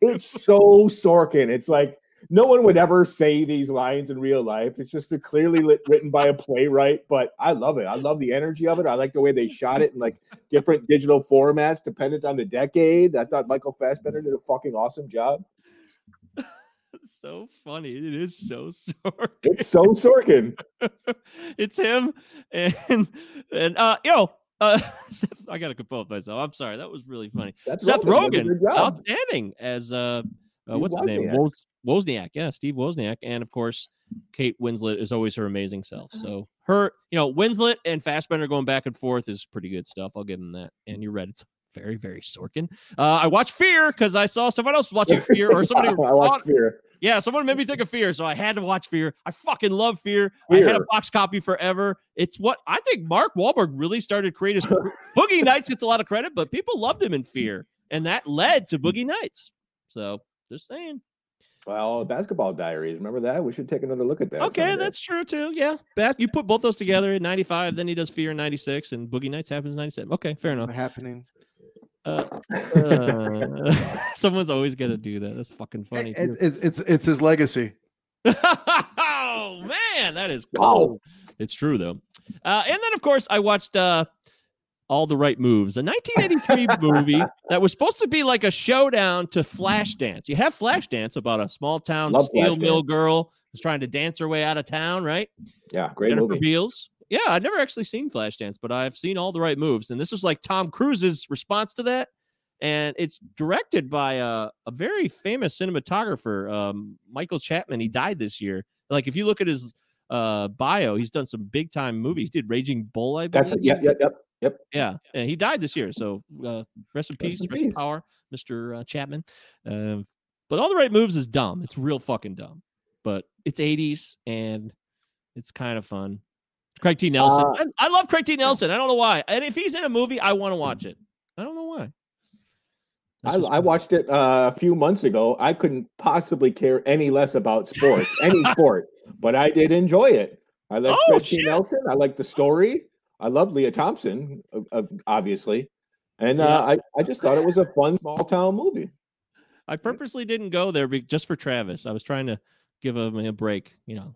It's so Sorkin. It's like no one would ever say these lines in real life. It's just a clearly lit, written by a playwright. But I love it. I love the energy of it. I like the way they shot it in like different digital formats, dependent on the decade. I thought Michael Fassbender did a fucking awesome job. so funny. It is so Sorkin. It's so Sorkin. it's him and and uh yo uh Seth, I gotta compose myself. I'm sorry. That was really funny. Seth Seth Rogen Rogen, outstanding as uh, uh what's his name? Wozniak. Woz, Wozniak. Yeah, Steve Wozniak, and of course Kate Winslet is always her amazing self. So her, you know, Winslet and Fassbender going back and forth is pretty good stuff. I'll give him that. And you read it's very very Sorkin. Uh, I watched Fear because I saw someone else watching Fear or somebody I watched Fear. yeah, someone made me think of Fear, so I had to watch Fear. I fucking love Fear. I had a box copy forever. It's what I think Mark Wahlberg really started creating. Boogie Nights gets a lot of credit, but people loved him in Fear, and that led to Boogie Nights. So just saying. Well, basketball diaries. Remember that? We should take another look at that. Okay, someday. that's true too. Yeah, Bas- you put both those together in '95, then he does Fear in '96, and Boogie Nights happens in '97. Okay, fair enough. happening. Uh, uh, someone's always gonna do that. That's fucking funny. It's, it's it's it's his legacy. oh man, that is cold. It's true though. Uh, and then of course I watched uh, all the right moves, a 1983 movie that was supposed to be like a showdown to Flashdance. You have Flashdance about a small town Love steel mill girl who's trying to dance her way out of town, right? Yeah, great Jennifer movie. Beals. Yeah, I've never actually seen Flashdance, but I've seen all the right moves, and this was like Tom Cruise's response to that. And it's directed by a, a very famous cinematographer, um, Michael Chapman. He died this year. Like if you look at his uh, bio, he's done some big time movies. He did Raging Bull, I believe. That's it. Yep, yep, yep, yep. Yeah, and he died this year. So uh, rest in peace, in rest in power, Mr. Uh, Chapman. Um but all the right moves is dumb. It's real fucking dumb. But it's 80s and it's kind of fun. Craig T. Nelson. Uh, I, I love Craig T. Nelson. I don't know why. And if he's in a movie, I want to watch it. I don't know why. I, I watched it uh, a few months ago. I couldn't possibly care any less about sports, any sport, but I did enjoy it. I like Oh, Christy shit. Nelson. I like the story. I love Lea Thompson, uh, uh, obviously, and uh, I I just thought it was a fun small town movie. I purposely didn't go there just for Travis. I was trying to give him a break, you know.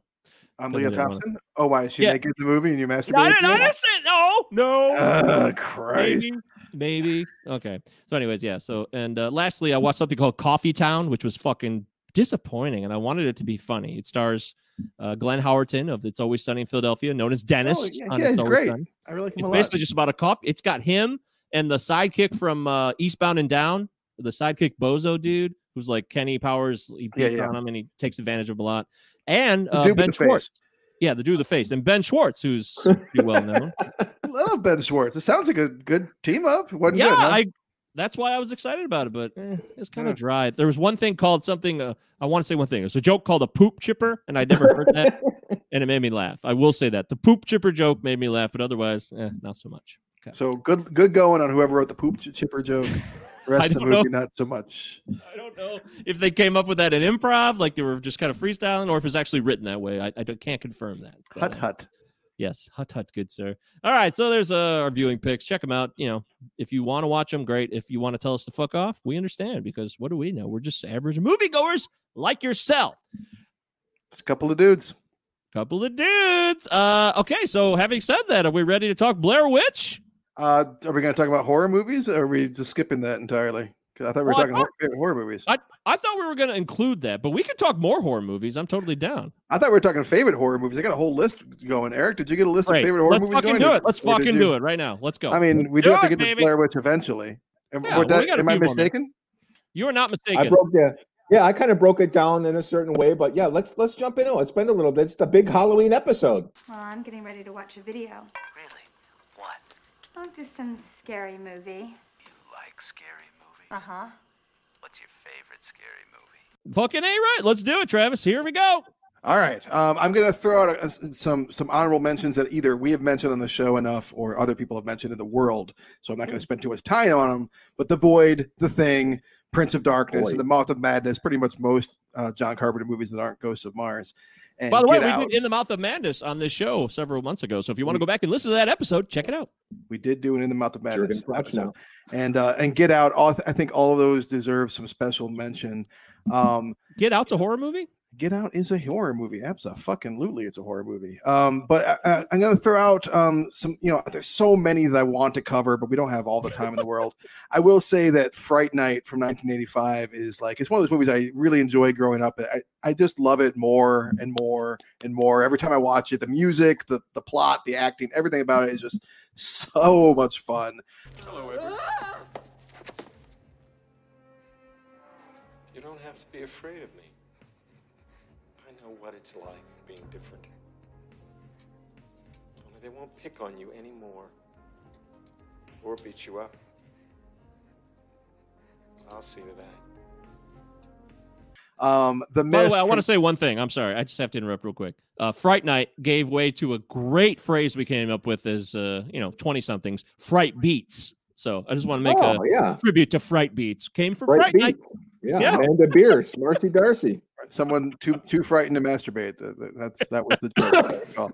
I'm Lea didn't wanna- Thompson? Oh, why? Is she Yeah. naked in the movie and you No, I masturbated? didn't, to I didn't say no, no. Uh, Christ. Maybe, maybe. Okay. So, anyways, yeah. So, and uh, lastly, I watched something called Coffee Town, which was fucking disappointing, and I wanted it to be funny. It stars uh, Glenn Howerton of It's Always Sunny in Philadelphia, known as Dennis. Oh, yeah, on yeah, It's great. Sunny. I really like him It's basically lot. just about a coffee. It's got him and the sidekick from uh, Eastbound and Down, the sidekick Bozo dude, who's like Kenny Powers. He Yeah, beats yeah. on him and he takes advantage of a lot. And uh, Ben the face. Schwartz. Yeah, the dude with the face. And Ben Schwartz, who's well known. I love Ben Schwartz. It sounds like a good team up. Wasn't yeah, good, huh? I. That's why I was excited about it, but eh, it's kind Yeah. of dry. There was one thing called something. Uh, I want to say one thing. It's a joke called a poop chipper, and I'd never heard that, and it made me laugh. I will say that the poop chipper joke made me laugh, but otherwise, eh, not so much. Okay. So good, good going on whoever wrote the poop chipper joke. The rest of the don't know. not so much. I don't know if they came up with that in improv, like they were just kind of freestyling, or if it's actually written that way. I, I can't confirm that. but, Hut uh, hut. Yes, hut hut, good sir. All right, so there's uh, our viewing picks. Check them out. You know, if you want to watch them, great. If you want to tell us to fuck off, we understand because what do we know? We're just average moviegoers like yourself. It's a couple of dudes. Couple of dudes. Uh, okay, so having said that, are we ready to talk Blair Witch? Uh, are we going to talk about horror movies? Or are we just skipping that entirely? 'Cause I thought we were Well, talking thought- horror, horror movies. I I thought we were going to include that, but we could talk more horror movies. I'm totally down. I thought we were talking favorite horror movies. I got a whole list going. Eric, did you get a list Great. of favorite horror Let's movies fucking going? do it. Let's or fucking you- do it right now. Let's go. I mean, we Do do have to it, get to baby. Blair Witch eventually. Am, Yeah, well, that- got am I few more mistaken? You are not mistaken. I broke the yeah, I kind of broke it down in a certain way, but yeah, let's let's jump into it. It's been a little bit. It's the big Halloween episode. Well, I'm getting ready to watch a video. Really? What? Oh, just some scary movie. You like scary movies? Uh huh. What's your favorite scary movie? Fucking a right. Let's do it, Travis. Here we go. All right. Um, I'm going to throw out a, some some honorable mentions that either we have mentioned on the show enough or other people have mentioned in the world. So I'm not going to spend too much time on them. But The Void, The Thing, Prince of Darkness, Void. and The Mouth of Madness, pretty much most uh, John Carpenter movies that aren't Ghosts of Mars. And By the way, Get we did In the Mouth of Madness on this show several months ago. So if you want to go back and listen to that episode, check it out. We did do an In the Mouth of Madness Jurgen Prochnow. episode, and uh, and Get Out. All I think all of those deserve some special mention. Um, Get Out's a horror movie. Get Out is a horror movie. Absolutely, it's a horror movie. Um, but I, I, I'm going to throw out um, some. You know, there's so many that I want to cover, but we don't have all the time in the world. I will say that Fright Night from 1985 is like it's one of those movies I really enjoy growing up. I I just love it more and more and more every time I watch it. The music, the the plot, the acting, everything about it is just so much fun. Hello, Edward. You don't have to be afraid of me. I know what it's like being different. Only they won't pick on you anymore or beat you up. I'll see to that. Um, the By the mist way, I want to say one thing. I'm sorry. I just have to interrupt real quick. Uh, Fright Night gave way to a great phrase we came up with as, uh, you know, 20 somethings Fright Beats. So I just want to make Oh, a yeah. tribute to Fright Beats. Came from Fright Fright Night. Beats. Yeah, Yeah. Amanda Bearse, Marcy Darcy. someone too too frightened to masturbate. Th- th- That's that was the joke. Oh.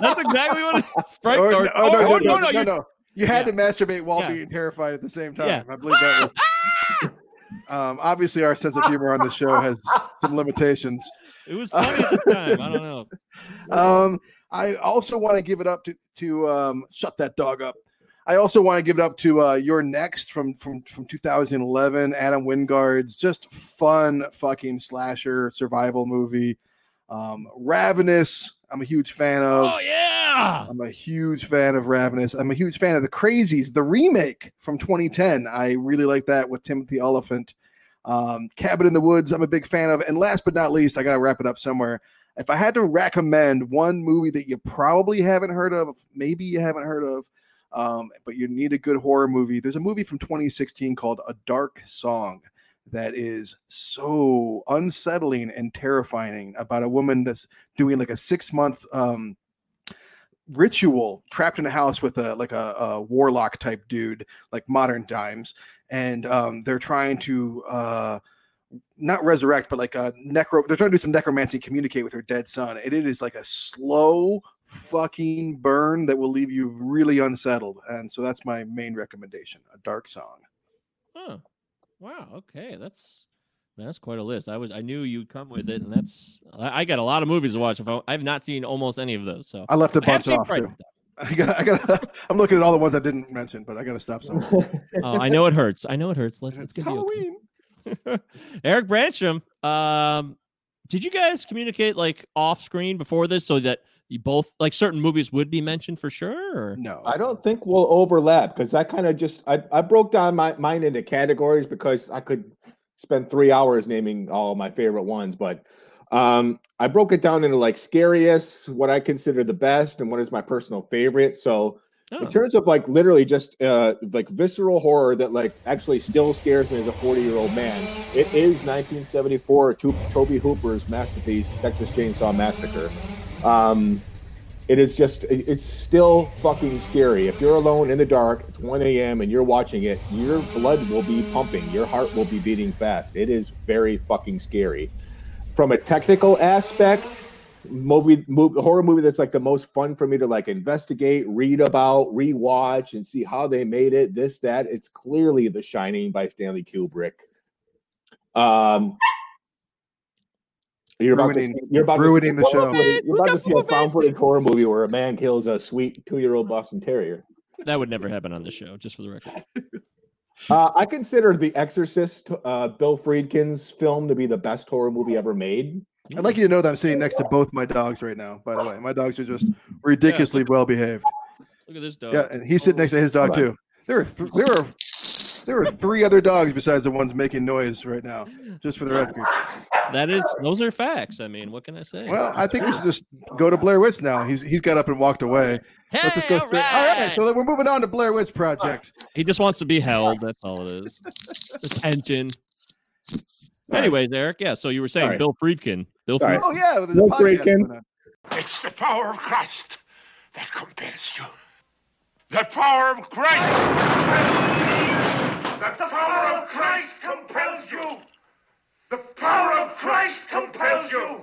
That's exactly what it is. Fright Or- or- no, oh, no, or- no, oh, no, no, you- no. You had Yeah. to masturbate while Yeah. being terrified at the same time. Yeah. I believe that. Was, um, obviously, our sense of humor on the show has some limitations. It was funny at the time. I don't know. Um, I also want to give it up to to um, shut that dog up. I also want to give it up to uh, You're Next from from from 2011, Adam Wingard's just fun fucking slasher survival movie. Um, Ravenous, I'm a huge fan of. Oh yeah, I'm a huge fan of Ravenous. I'm a huge fan of the Crazies, the remake from 2010. I really like that with Timothy Olyphant. Um, Cabin in the Woods, I'm a big fan of. And last but not least, I got to wrap it up somewhere. If I had to recommend one movie that you probably haven't heard of, maybe you haven't heard of, um, but you need a good horror movie, there's a movie from 2016 called A Dark Song that is so unsettling and terrifying about a woman that's doing like a six month um, ritual trapped in a house with a like a, a warlock type dude like modern times. And um, they're trying to uh, not resurrect but like a necro they're trying to do some necromancy communicate with her dead son. And it is like a slow fucking burn that will leave you really unsettled and so that's my main recommendation a dark song Huh. Wow. Okay, that's that's quite a list. I was I knew you'd come with it, and that's I, I got a lot of movies to watch. If I, I've not seen almost any of those, so i left a I have bunch off too. I got, I got. I'm looking at all the ones I didn't mention, but I got to stop somewhere. Oh, I know it hurts. I know it hurts. Let, it's It's gonna be okay. Halloween. Eric Brandstrom, um, did you guys communicate like off screen before this so that you both like certain movies would be mentioned for sure? Or? No, I don't think we'll overlap because I kind of just I, I broke down my mine into categories because I could spend three hours naming all my favorite ones, but um I broke it down into like scariest, what I consider the best, and what is my personal favorite. So Oh. in terms of like literally just uh like visceral horror that like actually still scares me as a 40 year old man, it is 1974 to- Tobe Hooper's masterpiece, Texas Chainsaw Massacre. Um it is just, it's still fucking scary. If you're alone in the dark it's 1 a.m and you're watching it your blood will be pumping. Your heart will be beating fast. It is very fucking scary. From a technical aspect movie, movie horror movie that's like the most fun for me to like investigate read about rewatch and see how they made it this that it's clearly the shining by stanley kubrick. Um you're about, to, Ruining- see- you're about to see the show. footage- You're about to see a found footage horror movie where a man kills a sweet two-year-old Boston Terrier. That would never happen on the show, just for the record. Uh, I consider The Exorcist, uh, Bill Friedkin's film, to be the best horror movie ever made. I'd like you to know that I'm sitting next to both my dogs right now. By the way, my dogs are just ridiculously well behaved. Look at this dog. Yeah, and he's sitting next to his dog too. There are th- there are there are three other dogs besides the ones making noise right now. Just for the record. That is, those are facts. I mean, what can I say? Well, I think we should just go to Blair Witch now. He's he's got up and walked away. Let's just go. Hey, all straight- all right, right. so we're moving on to Blair Witch Project. He just wants to be held. That's all it is. Attention. Anyways, Eric, yeah. So you were saying All right. Bill Friedkin. Bill Friedkin. Oh yeah, Bill podcast Friedkin. It's the power of Christ that compels you. The power of Christ compels you. The power of Christ compels you. The power of Christ compels you.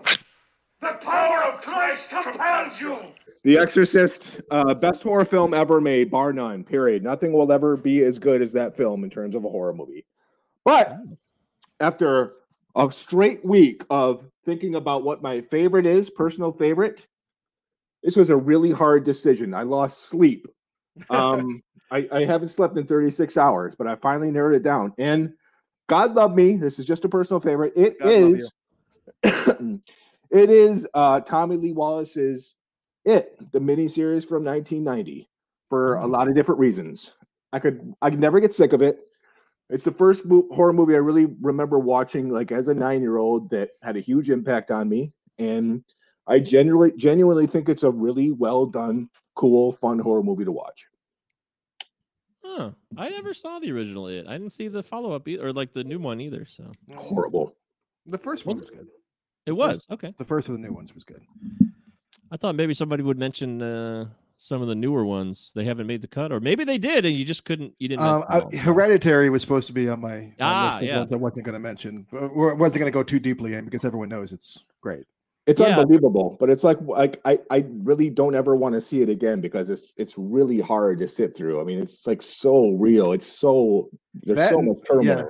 The power of Christ compels you. The Exorcist, uh, best horror film ever made, bar none. Period. Nothing will ever be as good as that film in terms of a horror movie. But after a straight week of thinking about what my favorite is, personal favorite, this was a really hard decision. I lost sleep. Um, I, I haven't slept in 36 hours, but I finally narrowed it down. And God love me. This is just a personal favorite. It God is, it is uh, Tommy Lee Wallace's It, the miniseries from 1990, for a lot of different reasons. I could I could never get sick of it. It's the first mo- horror movie I really remember watching, like as a nine year old, that had a huge impact on me, and I genuinely genuinely think it's a really well done, cool, fun horror movie to watch. Huh. I never saw the original It. I didn't see the follow up either, or like the new one either. So Horrible. The first one was good. it was okay. The first of the new ones was good. I thought maybe somebody would mention uh, some of the newer ones. They haven't made the cut, or maybe they did, and you just couldn't. You didn't. Um, I. Hereditary was supposed to be on my, my Ah, list of yeah. ones I wasn't going to mention. But wasn't going to go too deeply in because everyone knows it's great. It's Yeah. unbelievable, but it's like like I I really don't ever want to see it again because it's it's really hard to sit through. I mean, it's like so real. It's so there's That so and- much turmoil. yeah.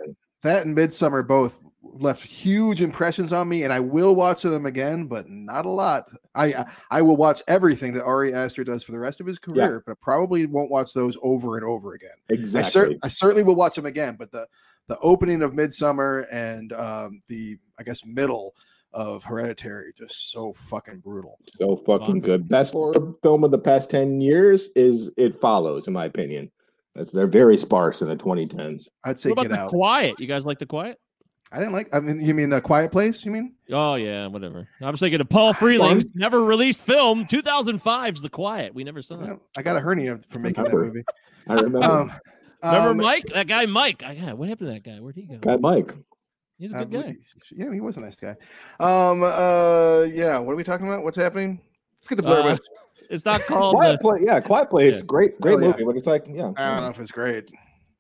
That and Midsommar both left huge impressions on me, and I will watch them again, but not a lot. I I, I will watch everything that Ari Aster does for the rest of his career, but I probably won't watch those over and over again. I, Exactly. cer- I certainly will watch them again, but the the opening of Midsommar and um, the I guess middle of Hereditary just so fucking brutal. So fucking good. Best horror film of the past 10 years is It Follows, in my opinion. That's, they're very sparse in the 2010s. I'd say What about Get the Out. Quiet? You guys like the Quiet? I didn't like. I mean, you mean a Quiet Place? You mean? Oh yeah, whatever. I was thinking of Paul Freeling's never released film, 2005's The Quiet. We never saw it. I got a hernia from making that movie. I remember. Um, Remember um, Mike? That guy Mike. I, yeah, what happened to that guy? Where'd he go? Guy Mike. He's a good guy. Yeah, he was a nice guy. Um. Uh. Yeah. What are we talking about? What's happening? Let's get the Blair Uh, It's not called. Quiet uh, Play, yeah, Quiet Place, Yeah. great, great Oh, yeah. movie, but it's like, yeah, I don't know if it's great.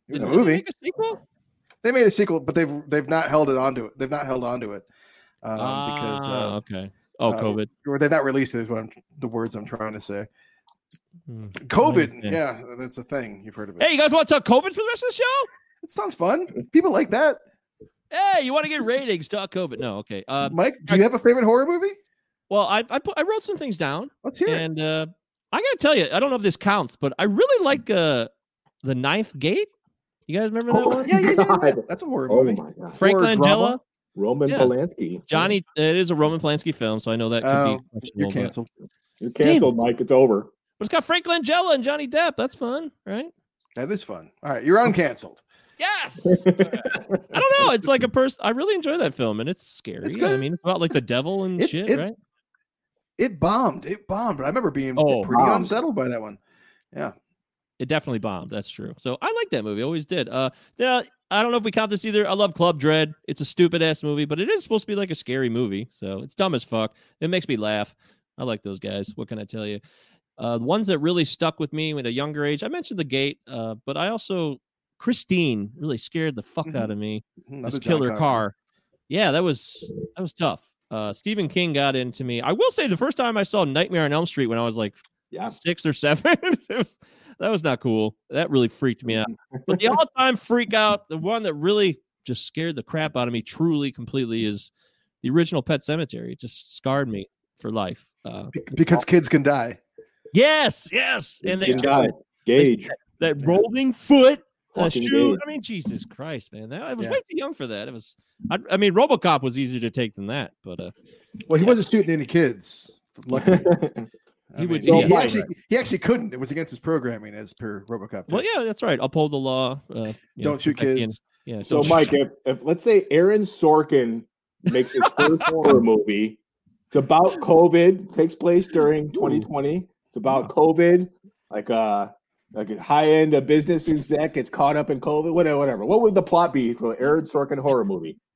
It was Did a movie. make a sequel? They made a sequel, but they've they've not held it onto it. They've not held onto it um, because Ah, uh, okay. Oh, uh, COVID. or they've not released it. Is what I'm the words I'm trying to say. Hmm. COVID. Okay. Yeah, that's a thing. You've heard of it. Hey, you guys want to talk COVID for the rest of the show? It sounds fun. People like that. Hey, you want to get ratings? Talk COVID. No, okay. Uh, Mike, do you have a favorite horror movie? well, I I, put, I wrote some things down, Let's hear it. and uh, I gotta tell you, I don't know if this counts, but I really like uh, the Ninth Gate. You guys remember that Oh, one? Yeah, yeah, yeah, yeah. That's a horror Oh movie. my god. Frank Horror drama? Langella, Roman Yeah. Polanski. Johnny. It is a Roman Polanski film, so I know that could Oh, be you're but- canceled. You're canceled, Mike. It's over. But it's got Frank Langella and Johnny Depp. That's fun, right? That is fun. All right, you're uncanceled. Yes. I don't know. It's like a person. I really enjoy that film, and it's scary. It's I mean, it's about like the devil and It- shit, it- right? It bombed. It bombed. I remember being Oh, pretty bombed. unsettled by that one. Yeah. It definitely bombed. That's true. So I like that movie. Always did. Uh, yeah. I don't know if we count this either. I love Club Dread. It's a stupid ass movie, but it is supposed to be like a scary movie. So it's dumb as fuck. It makes me laugh. I like those guys. What can I tell you? Uh, the ones that really stuck with me at a younger age. I mentioned The Gate, uh, but I also Christine really scared the fuck Mhm. out of me. Another this killer Carpenter. car. Yeah, that was that was tough. Uh, Stephen King got into me. I will say the first time I saw Nightmare on Elm Street when I was like Yeah. six or seven, was, that was not cool. That really freaked me out. But the all-time freak out, the one that really just scared the crap out of me, truly, completely, is the original Pet Sematary. It just scarred me for life. Uh, Because kids can die. yes, yes, and they Good guy. Gage. that rolling foot uh, Fucking shoot. I mean, Jesus Christ, man, that, I was Yeah. way too young for that. It was, I, I mean, RoboCop was easier to take than that, but uh, Well, he wasn't shooting any kids. Luckily, He mean, would- he, yeah. he actually he actually couldn't. It was against his programming, as per RoboCop. well, yeah, that's right. Uphold the law. Uh, Don't shoot protect the kids. Yeah. So, Mike, if, if let's say Aaron Sorkin makes his first horror movie, it's about COVID, takes place during 2020. It's about COVID, like uh like a high end a business exec gets caught up in COVID, whatever, whatever. What would the plot be for an Aaron Sorkin horror movie?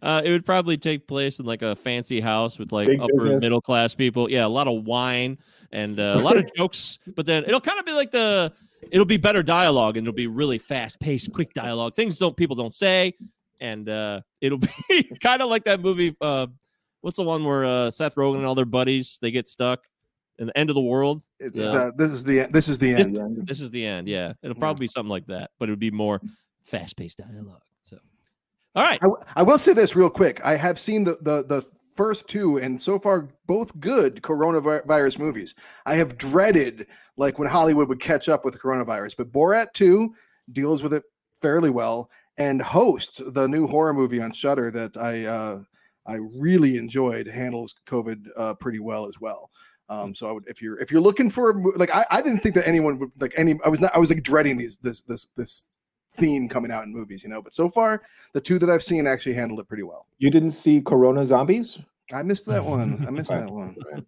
Uh, it would probably take place in like a fancy house with like Big upper business. middle class people. Yeah, a lot of wine and uh, a lot of jokes. But then it'll kind of be like the it'll be better dialogue and it'll be really fast paced, quick dialogue. Things don't people don't say, and uh, it'll be kind of like that movie. Uh, what's the one where uh, Seth Rogen and all their buddies they get stuck in the end of the world? It- Yeah. the- this is the this is the This, end. this is the end. Yeah, it'll probably be something like that, but it would be more fast paced dialogue. So, all right. I will say this real quick. I have seen the, the the first two, and so far both good coronavirus movies. I have dreaded like when Hollywood would catch up with the coronavirus, but Borat two deals with it fairly well. And Host, the new horror movie on Shudder that I uh, I really enjoyed, handles COVID uh, pretty well as well. Um, so I would, if you're if you're looking for like I, I didn't think that anyone would like any I was not I was like dreading these this this this theme coming out in movies, you know. But so far, the two that I've seen actually handled it pretty well. You didn't see Corona Zombies? I missed that one. I missed that one.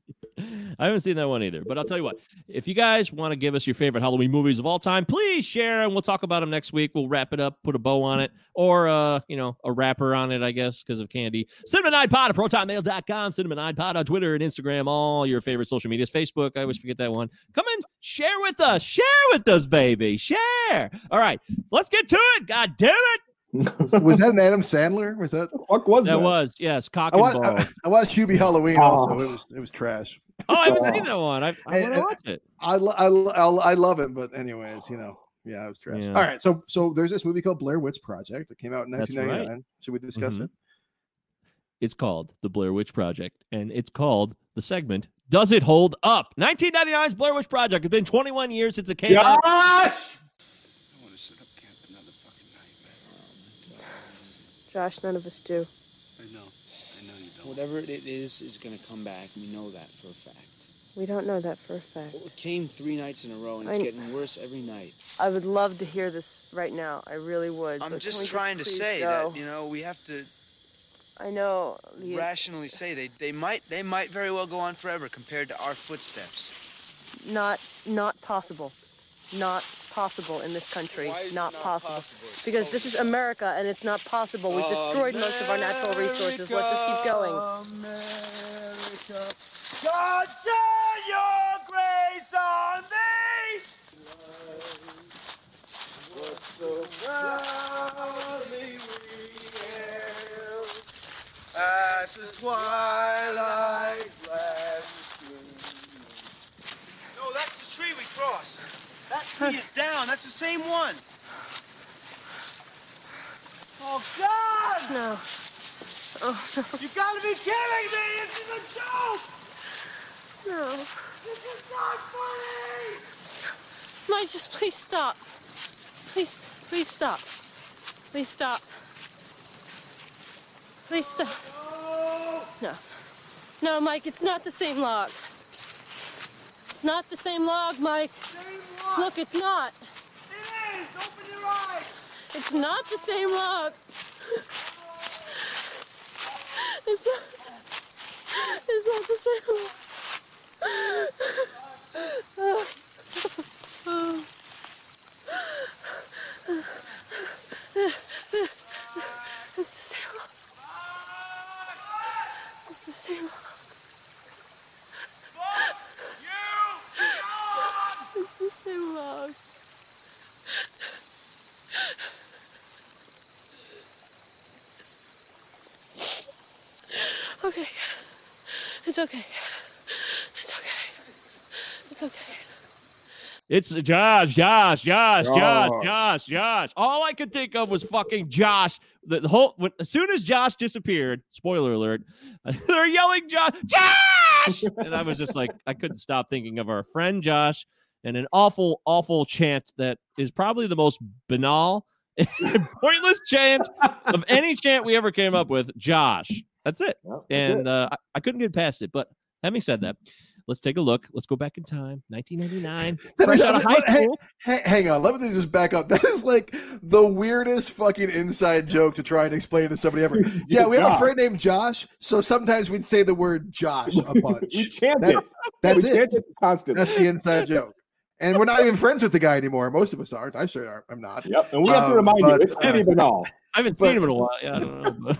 I haven't seen that one either. But I'll tell you what, if you guys want to give us your favorite Halloween movies of all time, please share and we'll talk about them next week. We'll wrap it up, put a bow on it, or uh, you know, a wrapper on it, I guess, because of candy. Cinema Nine at protonmail.com, Cinema Nine on Twitter and Instagram, all your favorite social medias. Facebook, I always forget that one. Come and share with us. Share with us, baby. Share. All right, let's get to it. God damn it. was that an Adam Sandler? Was that? Fuck was That That was, yes, cock I and watched. I, I watched Hubie Halloween Oh. also. It was it was trash. Oh, I haven't seen that one. I, I want to watch it. I I, I, I love it, but anyways, you know, Yeah, it was trash. Yeah. All right, so so there's this movie called Blair Witch Project that came out in That's right. 1999. Should we discuss Mhm. it? It's called The Blair Witch Project, and it's called the segment Does It Hold Up? 1999's Blair Witch Project. It's been 21 years since it came out. Josh, none of us do. I know. I know you don't. Whatever it is is going to come back. We know that for a fact. We don't know that for a fact. Well, it came three nights in a row, and it's I- getting worse every night. I would love to hear this right now. I really would. I'm but can just trying to say go? that you know we have to I know. the- rationally say they they might they might very well go on forever compared to our footsteps. not not possible not possible in this country. Not, possible. because this is america and it's not possible. We've destroyed most of our natural resources. Let's just keep going. God send your grace on thee. What so proudly we hail at the twilight's last No, that's the tree we crossed. That tree is down. That's the same one. Oh God! No. Oh no. You gotta be kidding me! This is a joke! no This is not funny! mike just please stop please please stop please stop please stop no no mike it's not the same log it's not the same log mike look it's not It is! Open your eyes! It's not the same log. It's not. It's not the same log. It's the same log. It's the same log. It's the. Okay. It's okay. It's okay. It's okay. It's Josh, Josh, Josh, Josh, Josh. Josh, Josh. All I could think of was fucking Josh. The, the whole when, as soon as Josh disappeared, spoiler alert, they're yelling Josh, Josh, and I was just like, I couldn't stop thinking of our friend Josh and an awful, awful chant that is probably the most banal, pointless chant of any chant we ever came up with. Josh, that's it, and Uh, I, I couldn't get past it. But having said that. Let's take a look. Let's go back in time. 1999. Fresh is- out of high hang- school. hang, hang on, let me just back up. That is like the weirdest fucking inside joke to try and explain to somebody ever. Yeah, we have a friend named Josh, so sometimes we'd say the word Josh a bunch. We chant it. That's, that's we it. chant it constantly. That's the inside joke. And we're not even friends with the guy anymore. Most of us aren't. I sure aren't. I'm not. Yep. And we have to Um, remind but, you, it's uh, Eddie Banal. I haven't But- seen him in a while. Yeah, I don't know.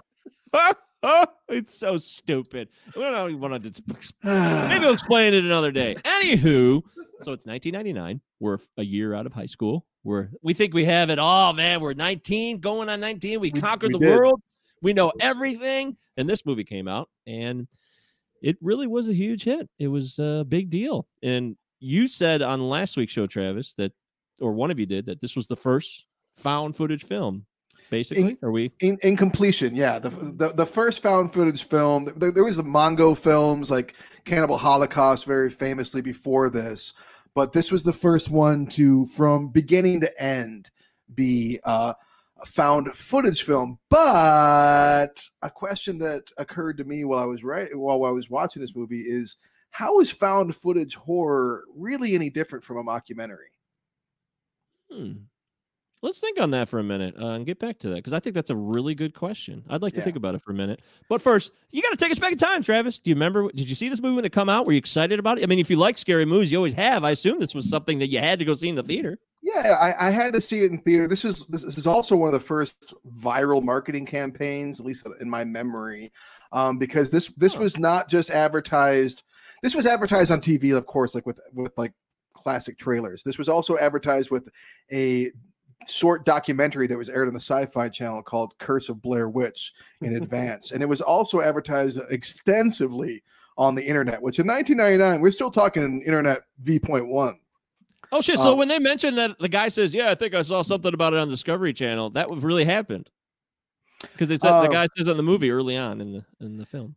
but- it's so stupid. We don't even want to. Maybe we'll explain it another day. Anywho, so it's 1999. We're f- a year out of high school. We're we think we have it all, man. We're 19, going on 19. We conquered we the did. world. We know everything. And this movie came out, and it really was a huge hit. It was a big deal. And you said on last week's show, Travis, that, or one of you did, that this was the first found footage film. Basically, are we? In, in completion, yeah. The, the the first found footage film, there, there was the mondo films like Cannibal Holocaust very famously before this, but this was the first one to, from beginning to end, be uh, a found footage film. But a question that occurred to me while I was right while I was watching this movie is how is found footage horror really any different from a mockumentary? Hmm. Let's think on that for a minute uh, and get back to that because I think that's a really good question. I'd like to think about it for a minute. But first, you got to take us back in time, Travis. Do you remember? Did you see this movie when it come out? Were you excited about it? I mean, if you like scary movies, you always have. I assume this was something that you had to go see in the theater. Yeah, I, I had to see it in theater. This is this is also one of the first viral marketing campaigns, at least in my memory, um, because this this was not just advertised. This was advertised on TV, of course, like with with like classic trailers. This was also advertised with a short documentary that was aired on the Sci-Fi Channel called "Curse of Blair Witch" in advance, and it was also advertised extensively on the internet. Which in 1999, we're still talking internet V.1. Oh shit! So Um, when they mentioned that, the guy says, "Yeah, I think I saw something about it on Discovery Channel." That really happened because it said the Uh, guy says in the movie early on in the in the film.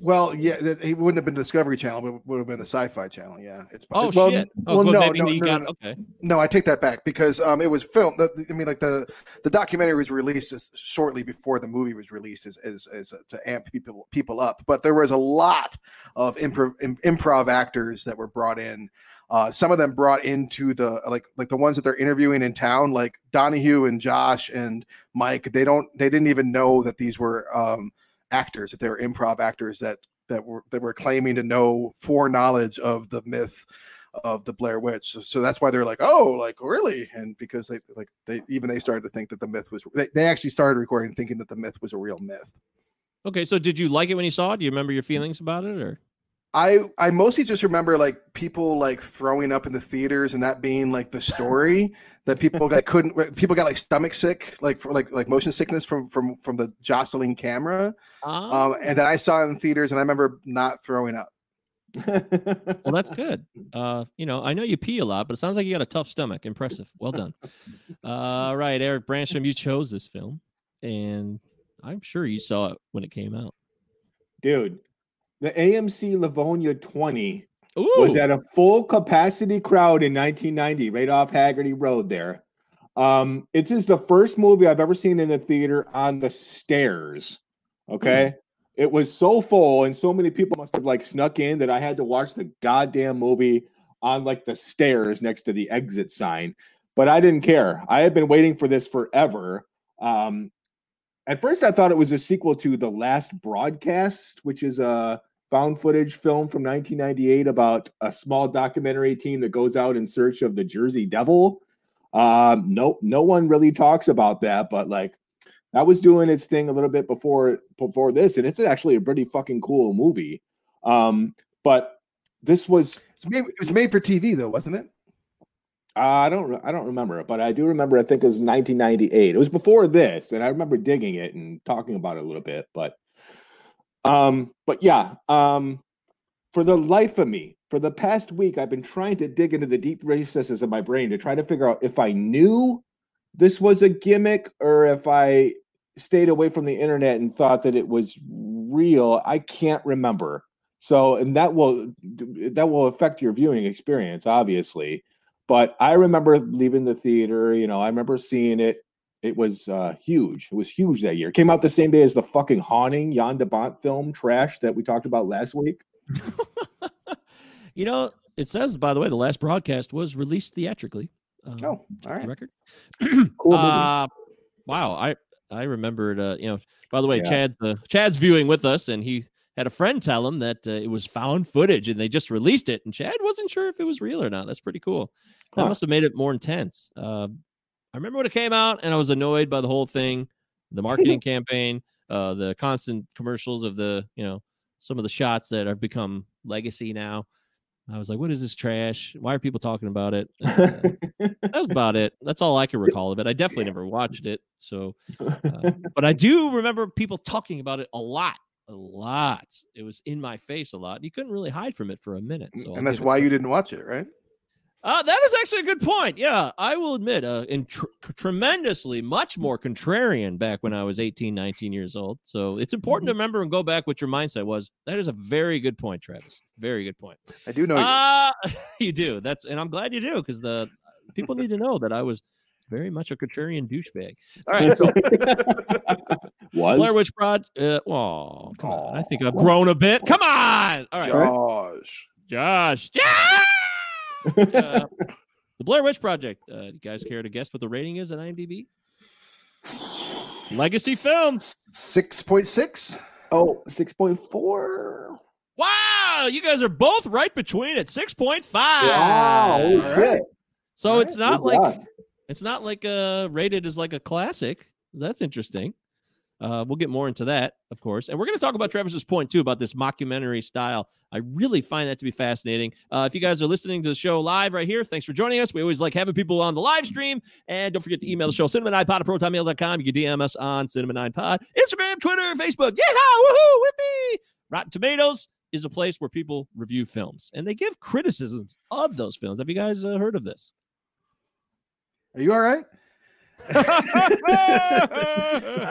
Well, yeah, it wouldn't have been Discovery Channel, but it would have been the Sci-Fi Channel. Yeah, it's Oh, well, shit. Oh, well, well, no, no, no, got- no. okay. No, I take that back because um, it was filmed. the- I mean, like the the documentary was released shortly before the movie was released, as as, as uh, to amp people people up. But there was a lot of improv im- improv actors that were brought in. Uh, some of them brought into the like like the ones that they're interviewing in town, like Donahue and Josh and Mike. They don't they didn't even know that these were um, actors that they were improv actors that that were that were claiming to know foreknowledge of the myth of the Blair Witch. So, so that's why they're like, oh, like really, and because they like they even they started to think that the myth was they, they actually started recording thinking that the myth was a real myth. Okay, so did you like it when you saw it? Do you remember your mm. feelings about it, or I I mostly just remember like people like throwing up in the theaters and that being like the story that people got couldn't people got like stomach sick like for like like motion sickness from from from the jostling camera um and then I saw it in theaters and I remember not throwing up. well, that's good. Uh, you know, I know you pee a lot, but it sounds like you got a tough stomach. Impressive. Well done. Uh, all right, Eric Brandstrom, you chose this film, and I'm sure you saw it when it came out. Dude, the AMC Livonia 20 was at a full capacity crowd in 1990, right off Haggerty Road there. Um, it is the first movie I've ever seen in the theater on the stairs. Okay. It was so full, and so many people must have like snuck in that I had to watch the goddamn movie on like the stairs next to the exit sign. But I didn't care. I had been waiting for this forever. Um, at first, I thought it was a sequel to The Last Broadcast, which is a found footage film from 1998 about a small documentary team that goes out in search of the Jersey Devil. Um, no, no one really talks about that, but like that was doing its thing a little bit before before this, and it's actually a pretty fucking cool movie. Um, but this was made, it was made for TV though, wasn't it? I don't I don't remember, it, but I do remember. I think it was 1998. It was before this, and I remember digging it and talking about it a little bit. But, um, but yeah, um, for the life of me, for the past week, I've been trying to dig into the deep recesses of my brain to try to figure out if I knew this was a gimmick or if I stayed away from the internet and thought that it was real. I can't remember. So, and that will that will affect your viewing experience, obviously. But I remember leaving the theater. You know, I remember seeing it. It was uh, huge. It was huge that year. It came out the same day as the fucking haunting Jan de Bont film trash that we talked about last week. You know, it says, by the way, the last broadcast was released theatrically. Um, oh, all right. Record. cool. Uh, wow, I I remembered. Uh, you know, by the way, Yeah. Chad's uh, Chad's viewing with us, and he had a friend tell him that uh, it was found footage, and they just released it, and Chad wasn't sure if it was real or not. That's pretty cool. That Huh. must have made it more intense. Uh, I remember when it came out, and I was annoyed by the whole thing, the marketing campaign, uh, the constant commercials of the you know some of the shots that have become legacy now. I was like, "What is this trash? Why are people talking about it?" Uh, that was about it. That's all I can recall of it. I definitely never watched it. So, uh, but I do remember people talking about it a lot, a lot. It was in my face a lot. You couldn't really hide from it for a minute. So I'll and that's why you didn't watch it, right? Uh, that is actually a good point. Yeah, I will admit, uh, in tr- tremendously much more contrarian back when I was 18, 19 years old. So it's important to remember and go back what your mindset was. That is a very good point, Travis. Very good point. I do know. you. Uh, you do. That's and I'm glad you do because the people need to know that I was very much a contrarian douchebag. All right, so Was Blair Witch Project. Uh, oh, come on. I think I've grown a bit. Come on. All right, Josh. Josh. Yeah. Uh, the Blair Witch Project. Uh, you guys care to guess what the rating is on IMDb? Legacy film. Six point six. Oh, 6.4. Wow, you guys are both right between it. Six point five. Wow, holy shit. So All it's right, not good like job. it's not like uh rated as like a classic. That's interesting. Uh, we'll get more into that, of course, and we're going to talk about Travis's point too about this mockumentary style. I really find that to be fascinating. Uh, if you guys are listening to the show live right here, thanks for joining us. We always like having people on the live stream, and don't forget to email the show cinema9pod at protonmail.com. You can DM us on cinema9pod, Instagram, Twitter, Facebook. Yeah, woohoo, whippy! Rotten Tomatoes, is a place where people review films and they give criticisms of those films. Have you guys uh, heard of this? Are you all right?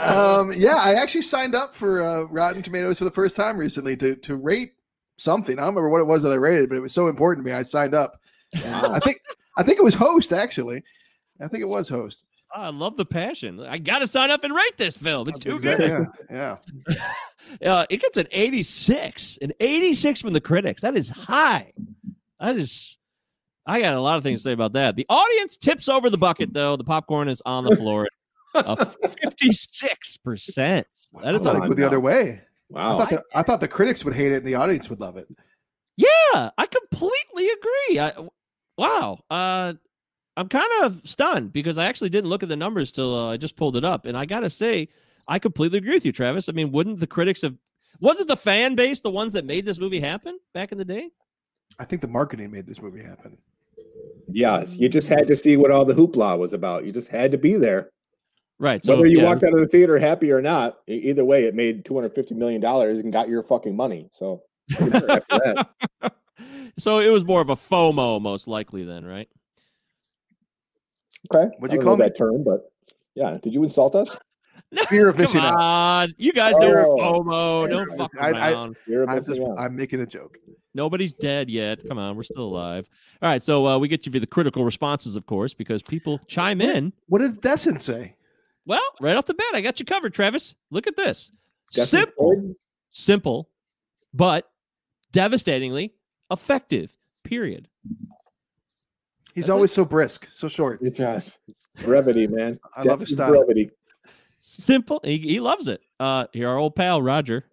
Um, yeah, I actually signed up for uh, Rotten Tomatoes for the first time recently to to rate something. I don't remember what it was that I rated, but it was so important to me. I signed up. I think I think it was host actually. I think it was host. Oh, I love the passion. I got to sign up and rate this film. It's too good. Yeah, yeah. Uh, it gets an 86, an 86 from the critics. That is high. That is. I got a lot of things to say about that. The audience tips over the bucket, though. The popcorn is on the floor. Fifty-six percent. That is I thought a, would go the other way. Wow. I thought, the, I thought the critics would hate it and the audience would love it. Yeah, I completely agree. I, wow. Uh, I'm kind of stunned because I actually didn't look at the numbers till uh, I just pulled it up, and I gotta say, I completely agree with you, Travis. I mean, wouldn't the critics have? Wasn't the fan base the ones that made this movie happen back in the day? I think the marketing made this movie happen. Yes, you just had to see what all the hoopla was about. You just had to be there. Right. So Whether you yeah, walked out of the theater happy or not, either way, it made two hundred fifty million dollars and got your fucking money. So so it was more of a FOMO, most likely, then, right? okay. What'd you call me? that term? But yeah, did you insult us? Fear of Come missing out. on, you guys know Oh. FOMO. Don't fuck I- I- around. You're I'm just out. I'm making a joke. Nobody's dead yet. Come on, we're still alive. All right, so uh, we get you for the critical responses, of course, because people chime in. What did Desson say? Well, right off the bat, I got you covered, Travis. Look at this. Justin simple, Ford? simple, but devastatingly effective. Period. He's That's always so brisk, so short. It's us. Brevity, man. I love his style. Brevity. Simple. He, he loves it. Uh, here, our old pal Roger.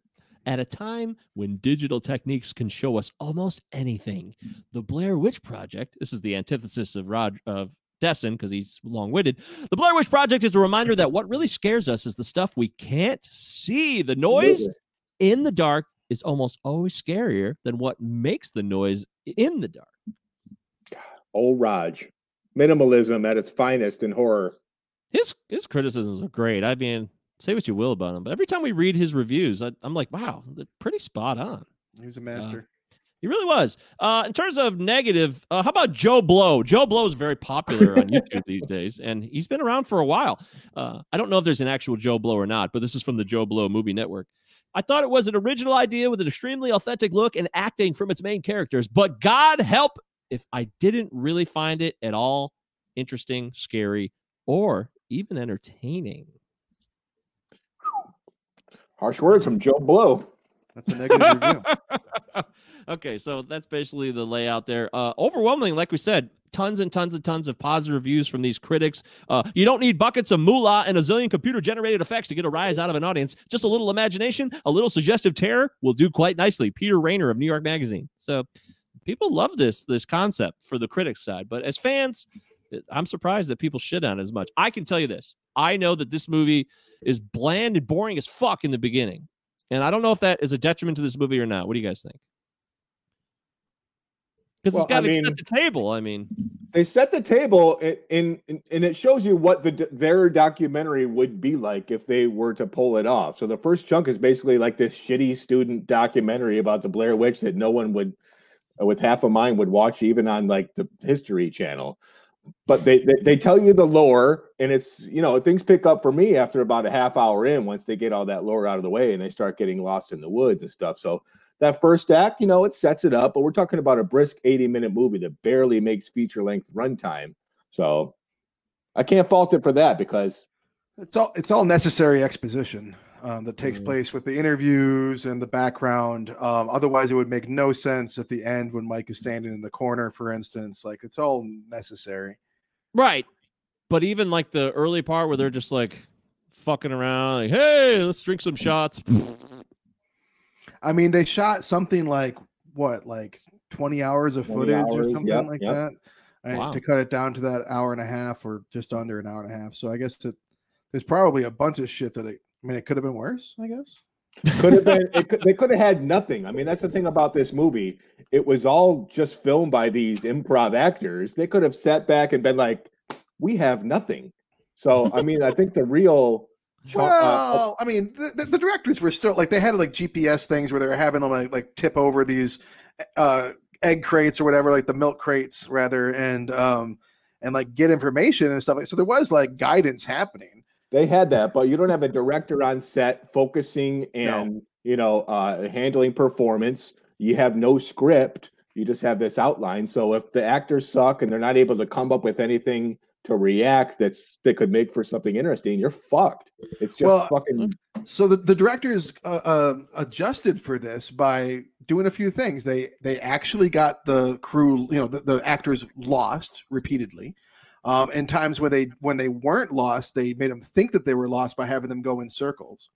At a time when digital techniques can show us almost anything, the Blair Witch Project. This is the antithesis of Rod of Desson because he's long-witted. The Blair Witch Project is a reminder that what really scares us is the stuff we can't see. The noise in the dark is almost always scarier than what makes the noise in the dark. Old Raj. Minimalism at its finest in horror. His his criticisms are great. I mean, say what you will about him, but every time we read his reviews, I, I'm like, wow, they're pretty spot on. He was a master. He really was. Uh, in terms of negative, uh, how about Joe Blow? Joe Blow is very popular on YouTube these days, and he's been around for a while. Uh, I don't know if there's an actual Joe Blow or not, but this is from the Joe Blow Movie Network. I thought it was an original idea with an extremely authentic look and acting from its main characters, but God help if I didn't really find it at all interesting, scary, or even entertaining. Harsh words from Joe Blow. That's a negative review. okay, so that's basically the layout there. Uh, overwhelmingly, like we said, tons and tons and tons of positive reviews from these critics. Uh, you don't need buckets of moolah and a zillion computer generated effects to get a rise out of an audience. Just a little imagination, a little suggestive terror will do quite nicely. Peter Rainer of New York Magazine. So people love this this concept for the critics side, but as fans, I'm surprised that people shit on it as much. I can tell you this. I know that this movie is bland and boring as fuck in the beginning. And I don't know if that is a detriment to this movie or not. What do you guys think? Because Well, it's got I to mean- set the table. I mean, They set the table in, and it shows you what the their documentary would be like if they were to pull it off. So the first chunk is basically like this shitty student documentary about the Blair Witch that no one would, with half a mind, would watch even on like the History Channel. But they, they they tell you the lore, and it's you know things pick up for me after about a half hour in once they get all that lore out of the way and they start getting lost in the woods and stuff. So that first act, you know, it sets it up, but we're talking about a brisk 80 minute movie that barely makes feature length runtime. So I can't fault it for that because It's all it's all necessary exposition um, that takes place with the interviews and the background. Um, otherwise, it would make no sense at the end when Mike is standing in the corner, for instance. Like it's all necessary. right. But even like the early part where they're just like fucking around, like, hey, let's drink some shots. I mean, they shot something like what, like twenty hours of 20 footage or something yep, like yep. that, and Wow. to cut it down to that hour and a half or just under an hour and a half. So I guess it, there's probably a bunch of shit that it. I mean, it could have been worse. I guess. could have been it could, they could have had nothing. I mean, that's the thing about this movie. It was all just filmed by these improv actors. They could have sat back and been like, "We have nothing." So, I mean, I think the real uh, Well, I mean, the, the, the directors were still like they had like GPS things where they were having them like like tip over these uh, egg crates or whatever, like the milk crates rather, and um and like get information and stuff. like So there was like guidance happening. They had that, but you don't have a director on set focusing and you know uh, handling performance. You have no script. You just have this outline. So if the actors suck and they're not able to come up with anything to react that's that could make for something interesting, you're fucked. It's just Well, fucking. So the, the directors uh, uh, adjusted for this by doing a few things. They they actually got the crew, you know, the, the actors lost repeatedly. Um, and times when they when they weren't lost, they made them think that they were lost by having them go in circles.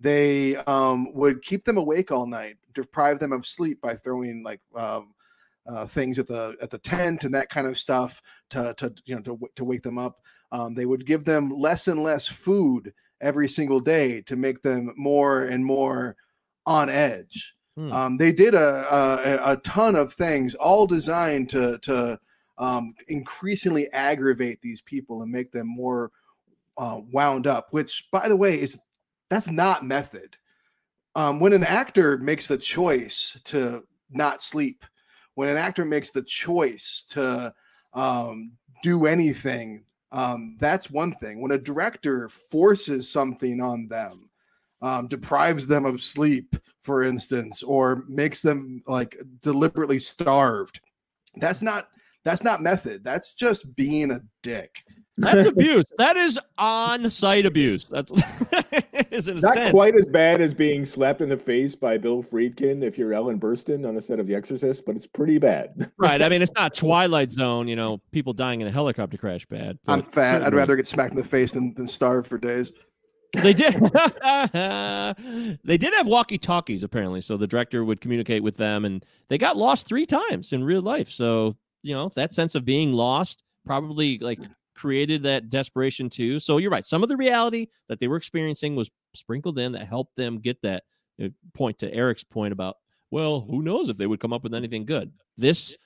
They um, would keep them awake all night, deprive them of sleep by throwing like um, uh, things at the at the tent and that kind of stuff to to you know to, to wake them up. Um, they would give them less and less food every single day to make them more and more on edge. Hmm. Um, they did a, a a ton of things, all designed to to um, increasingly aggravate these people and make them more uh, wound up. Which, by the way, is that's not method. Um, when an actor makes the choice to not sleep, when an actor makes the choice to um, do anything, um, that's one thing. When a director forces something on them, um, deprives them of sleep, for instance, or makes them like deliberately starved, that's not that's not method. That's just being a dick. That's abuse. That is on-site abuse. That's is in a Not sense. quite as bad as being slapped in the face by Bill Friedkin if you're Ellen Burstyn on the set of The Exorcist, but it's pretty bad. right. I mean, it's not Twilight Zone. You know, people dying in a helicopter crash. Bad. I'm fat. I'd rather get smacked in the face than, than starve for days. They did. they did have walkie talkies apparently, so the director would communicate with them, and they got lost three times in real life. So you know that sense of being lost probably like created that desperation too. So you're right. Some of the reality that they were experiencing was sprinkled in that helped them get that uh, point to Eric's point about well, who knows if they would come up with anything good. This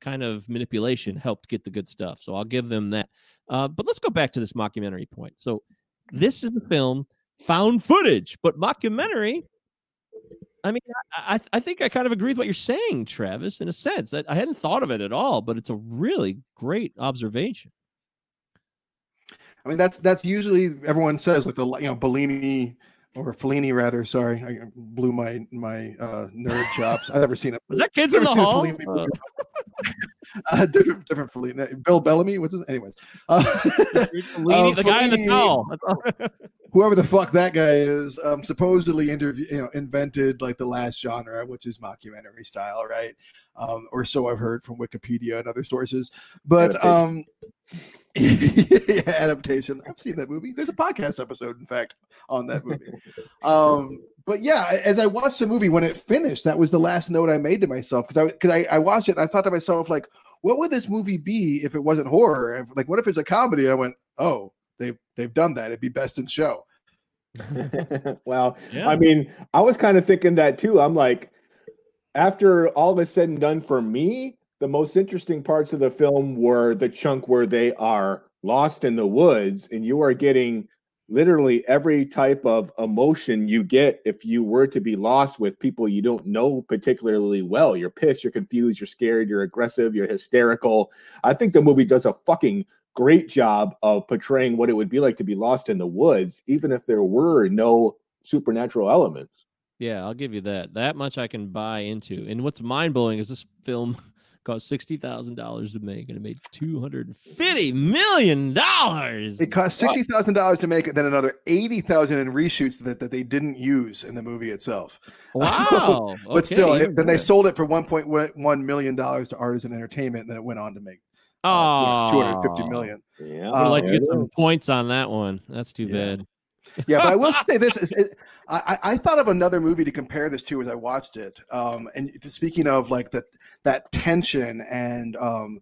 kind of manipulation helped get the good stuff. So I'll give them that. Uh, but let's go back to this mockumentary point. So this is a film found footage, but mockumentary. I mean, I, I, think I kind of agree with what you're saying, Travis, in a sense. I, I hadn't thought of it at all, but it's a really great observation. I mean, that's that's usually everyone says like the you know Bellini or Fellini rather. Sorry, I blew my my uh, nerd chops. I've never seen it. Was that Kids in Never the Hall? Fellini Uh, uh, different different Fellini. Bill Bellamy. What's his? Anyways, uh, Fellini, uh, the guy in the towel. Whoever the fuck that guy is, um, supposedly interview, you know, invented like the last genre, which is mockumentary style, right? Um, or so I've heard from Wikipedia and other sources. But um, yeah, adaptation. I've seen that movie. There's a podcast episode, in fact, on that movie. um, but yeah, as I watched the movie when it finished, that was the last note I made to myself because I because I, I watched it and I thought to myself like, what would this movie be if it wasn't horror? Like, what if it's a comedy? I went, oh, they they've done that. It'd be best in show. well, Yeah. I mean, I was kind of thinking that too. I'm like, after all is said and done for me, the most interesting parts of the film were the chunk where they are lost in the woods and you are getting literally every type of emotion you get if you were to be lost with people you don't know particularly well. You're pissed, you're confused, you're scared, you're aggressive, you're hysterical. I think the movie does a fucking great job of portraying what it would be like to be lost in the woods, even if there were no supernatural elements. Yeah, I'll give you that. That much I can buy into. And what's mind blowing is this film cost sixty thousand dollars to make, and it made two hundred fifty million dollars. It cost sixty thousand dollars to make it, then another eighty thousand in reshoots that, that they didn't use in the movie itself. Wow. but Okay, still, it, then they sold it for one point one million dollars to Artisan Entertainment, and then it went on to make Oh, two hundred fifty million. Yeah, I would like to get some points on that one. That's too bad. yeah, but I will say this: is it, I, I thought of another movie to compare this to as I watched it. Um, and to, speaking of like that that tension and um,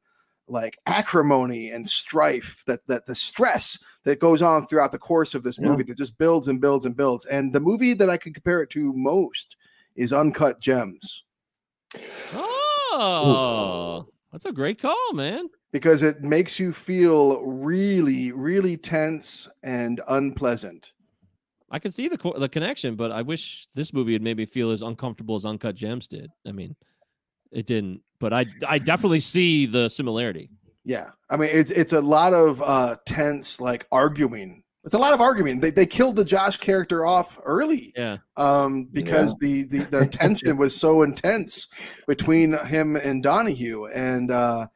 like acrimony and strife, that that the stress that goes on throughout the course of this Yeah. movie that just builds and builds and builds. And the movie that I could compare it to most is Uncut Gems Oh, that's a great call, man. Because it makes you feel really, really tense and unpleasant I can see the the connection, but I wish this movie had made me feel as uncomfortable as Uncut Gems did. I mean, it didn't, but I I definitely see the similarity. Yeah, I mean it's it's a lot of uh tense like arguing. It's a lot of arguing. They they killed the Josh character off early. Yeah. Um because the, the the tension was so intense between him and Donahue and uh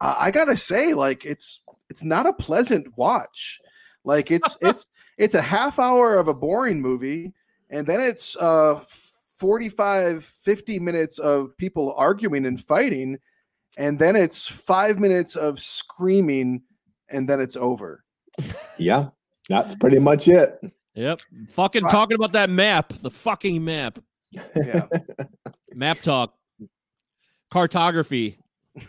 I, I got to say like it's it's not a pleasant watch. Like it's it's it's a half hour of a boring movie and then it's uh 45 50 minutes of people arguing and fighting and then it's five minutes of screaming, and then it's over. Yeah, that's pretty much it. Yep. Fucking So I- talking about that map, the fucking map. Yeah. map talk. Cartography.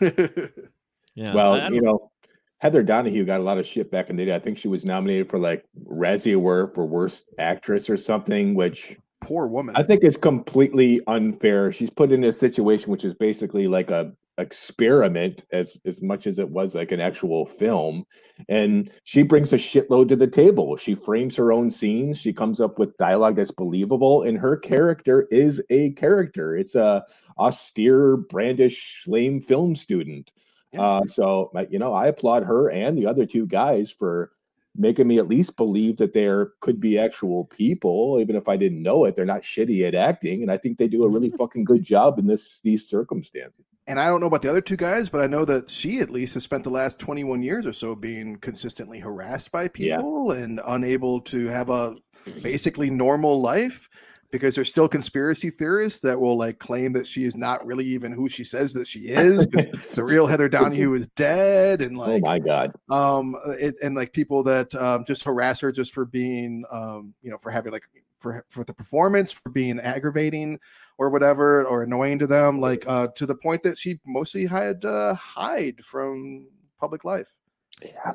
Yeah. well, I- I you know, Heather Donahue got a lot of shit back in the day. I think she was nominated for like Razzie Award for Worst Actress or something, which poor woman. I think is completely unfair. She's put in a situation which is basically like a experiment as as much as it was like an actual film and she brings a shitload to the table she frames her own scenes she comes up with dialogue that's believable and her character is a character it's a austere brandish lame film student uh so you know i applaud her and the other two guys for making me at least believe that there could be actual people even if i didn't know it. They're not shitty at acting and i think they do a really fucking good job in this these circumstances. And I don't know about the other two guys, but I know that she at least has spent the last 21 years or so being consistently harassed by people and unable to have a basically normal life because there's still conspiracy theorists that will like claim that she is not really even who she says that she is because the real Heather Donahue is dead and oh like my god um it, and like people that um, just harass her just for being um you know for having like for for the performance for being aggravating or whatever or annoying to them like uh to the point that she mostly had to hide from public life yeah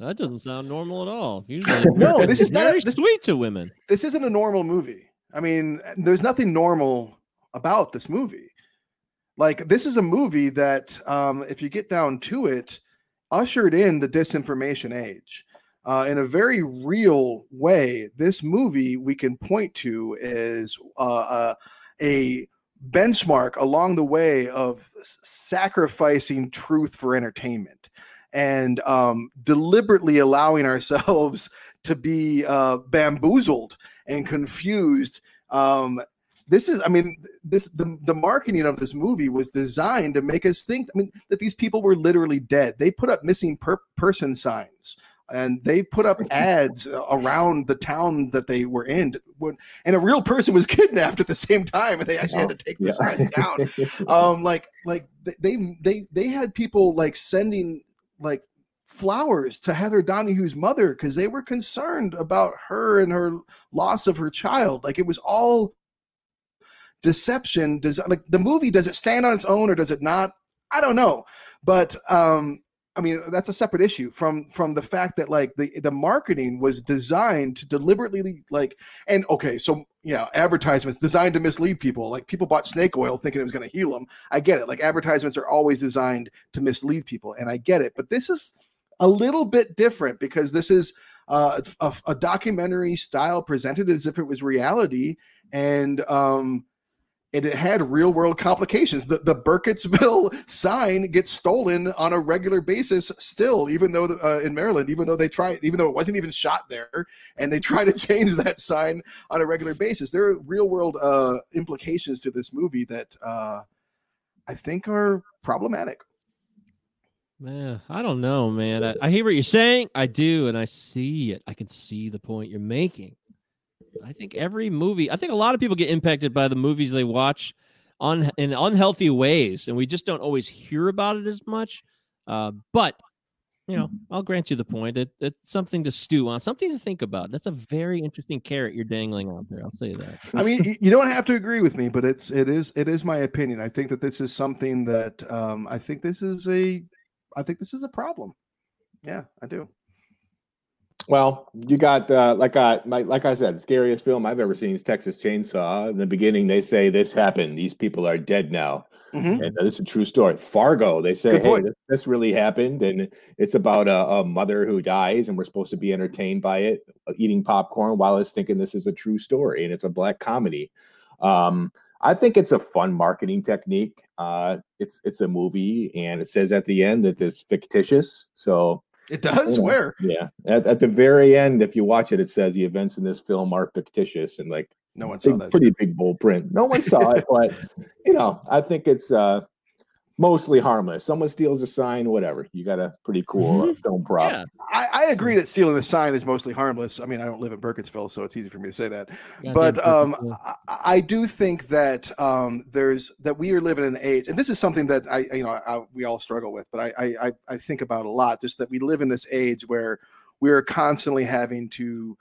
That doesn't sound normal at all. Usually, No, this is not a- very this- sweet to women. this isn't a normal movie i mean there's nothing normal about this movie. Like this is a movie that um if you get down to it ushered in the disinformation age. Uh, in a very real way this movie we can point to is uh, uh, a benchmark along the way of sacrificing truth for entertainment and um, deliberately allowing ourselves to be uh, bamboozled and confused. Um, this is, I mean, this the, the marketing of this movie was designed to make us think. I mean, that these people were literally dead. They put up missing per- person signs and they put up ads around the town that they were in. When, and a real person was kidnapped at the same time, and they actually had to take the signs down. Um, like, like they they they had people like sending like flowers to Heather Donahue's mother because they were concerned about her and her loss of her child. Like it was all deception. Does like the movie does it stand on its own or does it not? I don't know, but um, I mean that's a separate issue from from the fact that like the the marketing was designed to deliberately like and okay so yeah advertisements designed to mislead people like people bought snake oil thinking it was going to heal them i get it like advertisements are always designed to mislead people and i get it but this is a little bit different because this is uh, a, a documentary style presented as if it was reality and um and it had real world complications. The, the Burkittsville sign gets stolen on a regular basis still, even though uh, in Maryland, even though they try, even though it wasn't even shot there, and they try to change that sign on a regular basis. There are real world uh, implications to this movie that uh, I think are problematic. Man, I don't know, man. I, I hear what you're saying. I do, and I see it. I can see the point you're making. I think every movie, I think a lot of people get impacted by the movies they watch on in unhealthy ways, and we just don't always hear about it as much. Uh, but you know, I'll grant you the point. It, it's something to stew on, something to think about. That's a very interesting carrot you're dangling out there. I'll say that. I mean, you don't have to agree with me, but it's it is it is my opinion. I think that this is something that um, I think this is a I think this is a problem. Yeah, I do. Well, you got uh, like I my, like I said, scariest film I've ever seen is Texas Chainsaw. In the beginning, they say this happened; these people are dead now. Mhm. And this is a true story. Fargo, they say, hey, this, this really happened, and it's about a, a mother who dies, and we're supposed to be entertained by it, uh, eating popcorn while I was thinking this is a true story, and it's a black comedy. Um, I think it's a fun marketing technique. Uh, it's it's a movie, and it says at the end that it's fictitious. So It does? you know, Where? Yeah, at, at the very end, if you watch it, it says the events in this film are fictitious, and like No one saw big- that. pretty big bold print. No one saw it, but you know, I think it's uh mostly harmless. Someone steals a sign, whatever. You got a pretty cool uh, film prop. Yeah. I, I agree that stealing a sign is mostly harmless. I mean, I don't live in Burkittsville, so it's easy for me to say that. Goddamn but um, I, I do think that um, there's that we are living in an age, and this is something that I, you know, I, we all struggle with, but I, I, I- I think about a lot. Just that we live in this age where we are constantly having to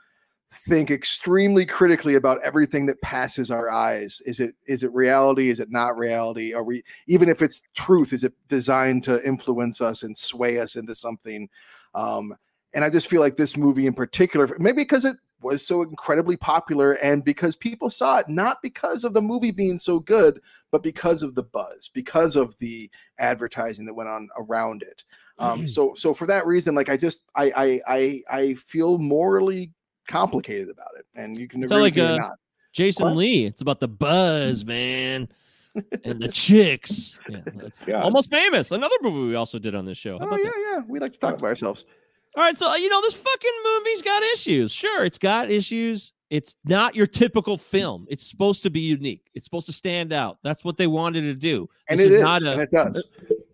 think extremely critically about everything that passes our eyes. Is it is it reality? Is it not reality? Are we even if it's truth? Is it designed to influence us and sway us into something? Um, and I just feel like this movie in particular, maybe because it was so incredibly popular and because people saw it, not because of the movie being so good, but because of the buzz, because of the advertising that went on around it. Um, so, so for that reason, like I just, I, I, I, I feel morally complicated about it, and you can agree like with uh, not. Jason Lee. It's about the buzz, man, and the chicks. Yeah, Yeah. almost famous. Another movie we also did on this show. How Oh yeah, that? yeah. We like to talk about ourselves. All right, so uh, you know this fucking movie's got issues. Sure, it's got issues. It's not your typical film. It's supposed to be unique. It's supposed to stand out. That's what they wanted to do. And This it is, not a- and it does.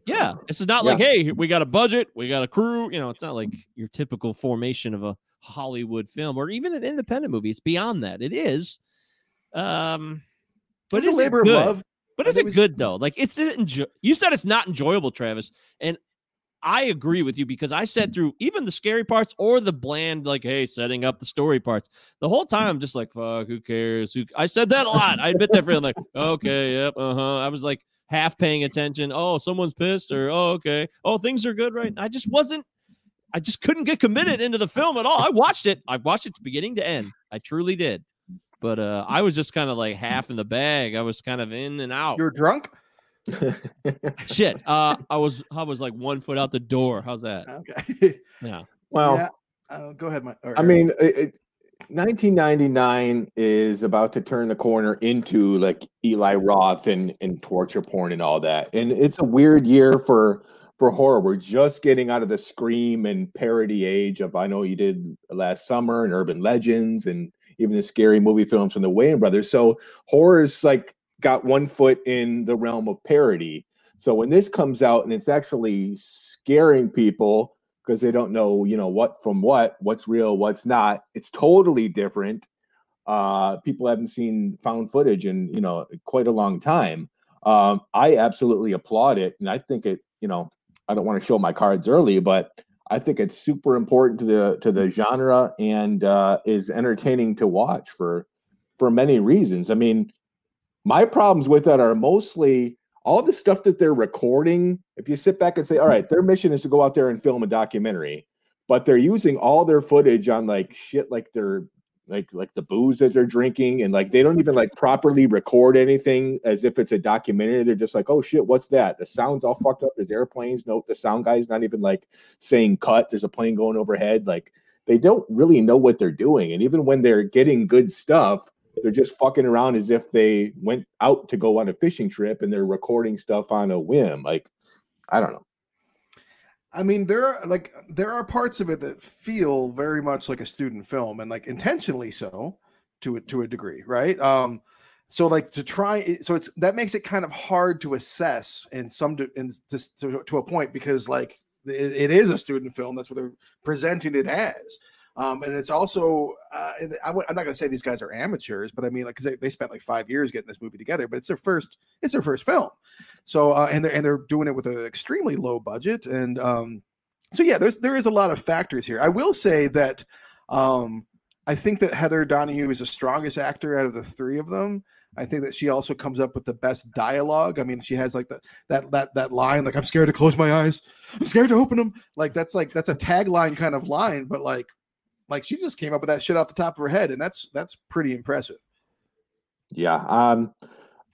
Yeah, this is not Yeah. like, hey, we got a budget, we got a crew. You know, it's not like your typical formation of a Hollywood film or even an independent movie. It's beyond that. It is, um, but It's a is it labor of good? love. But is it was- good though? Like it's enjo- you said it's not enjoyable, Travis, and I agree with you because I said through even the scary parts or the bland, like, hey, setting up the story parts. The whole time I'm just like, fuck, who cares? Who I said that a lot. I admit that for like, okay, yep, uh-huh. I was like half paying attention. Oh, someone's pissed, or oh, okay. Oh, things are good, right? I just wasn't I just couldn't get committed into the film at all. I watched it. I watched it beginning to end. I truly did. But uh I was just kind of like half in the bag. I was kind of in and out. You're drunk. Shit. Uh, I was I was like one foot out the door. How's that? Okay. Yeah. Well, yeah. Uh, go ahead, my. or- I mean, it, it, 1999 is about to turn the corner into like Eli Roth and and torture porn and all that, and it's a weird year for for horror. We're just getting out of the scream and parody age of I know you did last summer and urban legends and even the scary movie films from the Wayans brothers. So horror's like got one foot in the realm of parody. So when this comes out and it's actually scaring people because they don't know, you know, what from what, what's real, what's not, it's totally different. Uh, people haven't seen found footage in, you know, quite a long time. Um, I absolutely applaud it. And I think it, you know, I don't want to show my cards early, but I think it's super important to the to the genre and uh, is entertaining to watch for for many reasons. I mean, my problems with that are mostly all the stuff that they're recording. If you sit back and say, all right, their mission is to go out there and film a documentary, but they're using all their footage on like shit like they're like like the booze that they're drinking and like they don't even like properly record anything as if it's a documentary. They're just like oh shit what's that? The sound's all fucked up. There's airplanes. Nope the sound guy's not even like saying cut. There's a plane going overhead. Like they don't really know what they're doing and even when they're getting good stuff they're just fucking around as if they went out to go on a fishing trip and they're recording stuff on a whim. Like i don't know I mean, there are like there are parts of it that feel very much like a student film, and like intentionally so, to a, to a degree, right? Um, so like to try, so it's that makes it kind of hard to assess in some in to, to, to a point because like it, it is a student film. That's what they're presenting it as. Um, and it's also, uh, and I w- I'm not going to say these guys are amateurs, but I mean, like, because they, they spent like five years getting this movie together, but it's their first, it's their first film. So, uh, and they're and they're doing it with an extremely low budget, and um, so yeah, there's there is a lot of factors here. I will say that um, I think that Heather Donahue is the strongest actor out of the three of them. I think that she also comes up with the best dialogue. I mean, she has like the, that that that line, like "I'm scared to close my eyes, I'm scared to open them." Like that's like that's a tagline kind of line, but like like she just came up with that shit off the top of her head, and that's that's pretty impressive. Yeah. Um,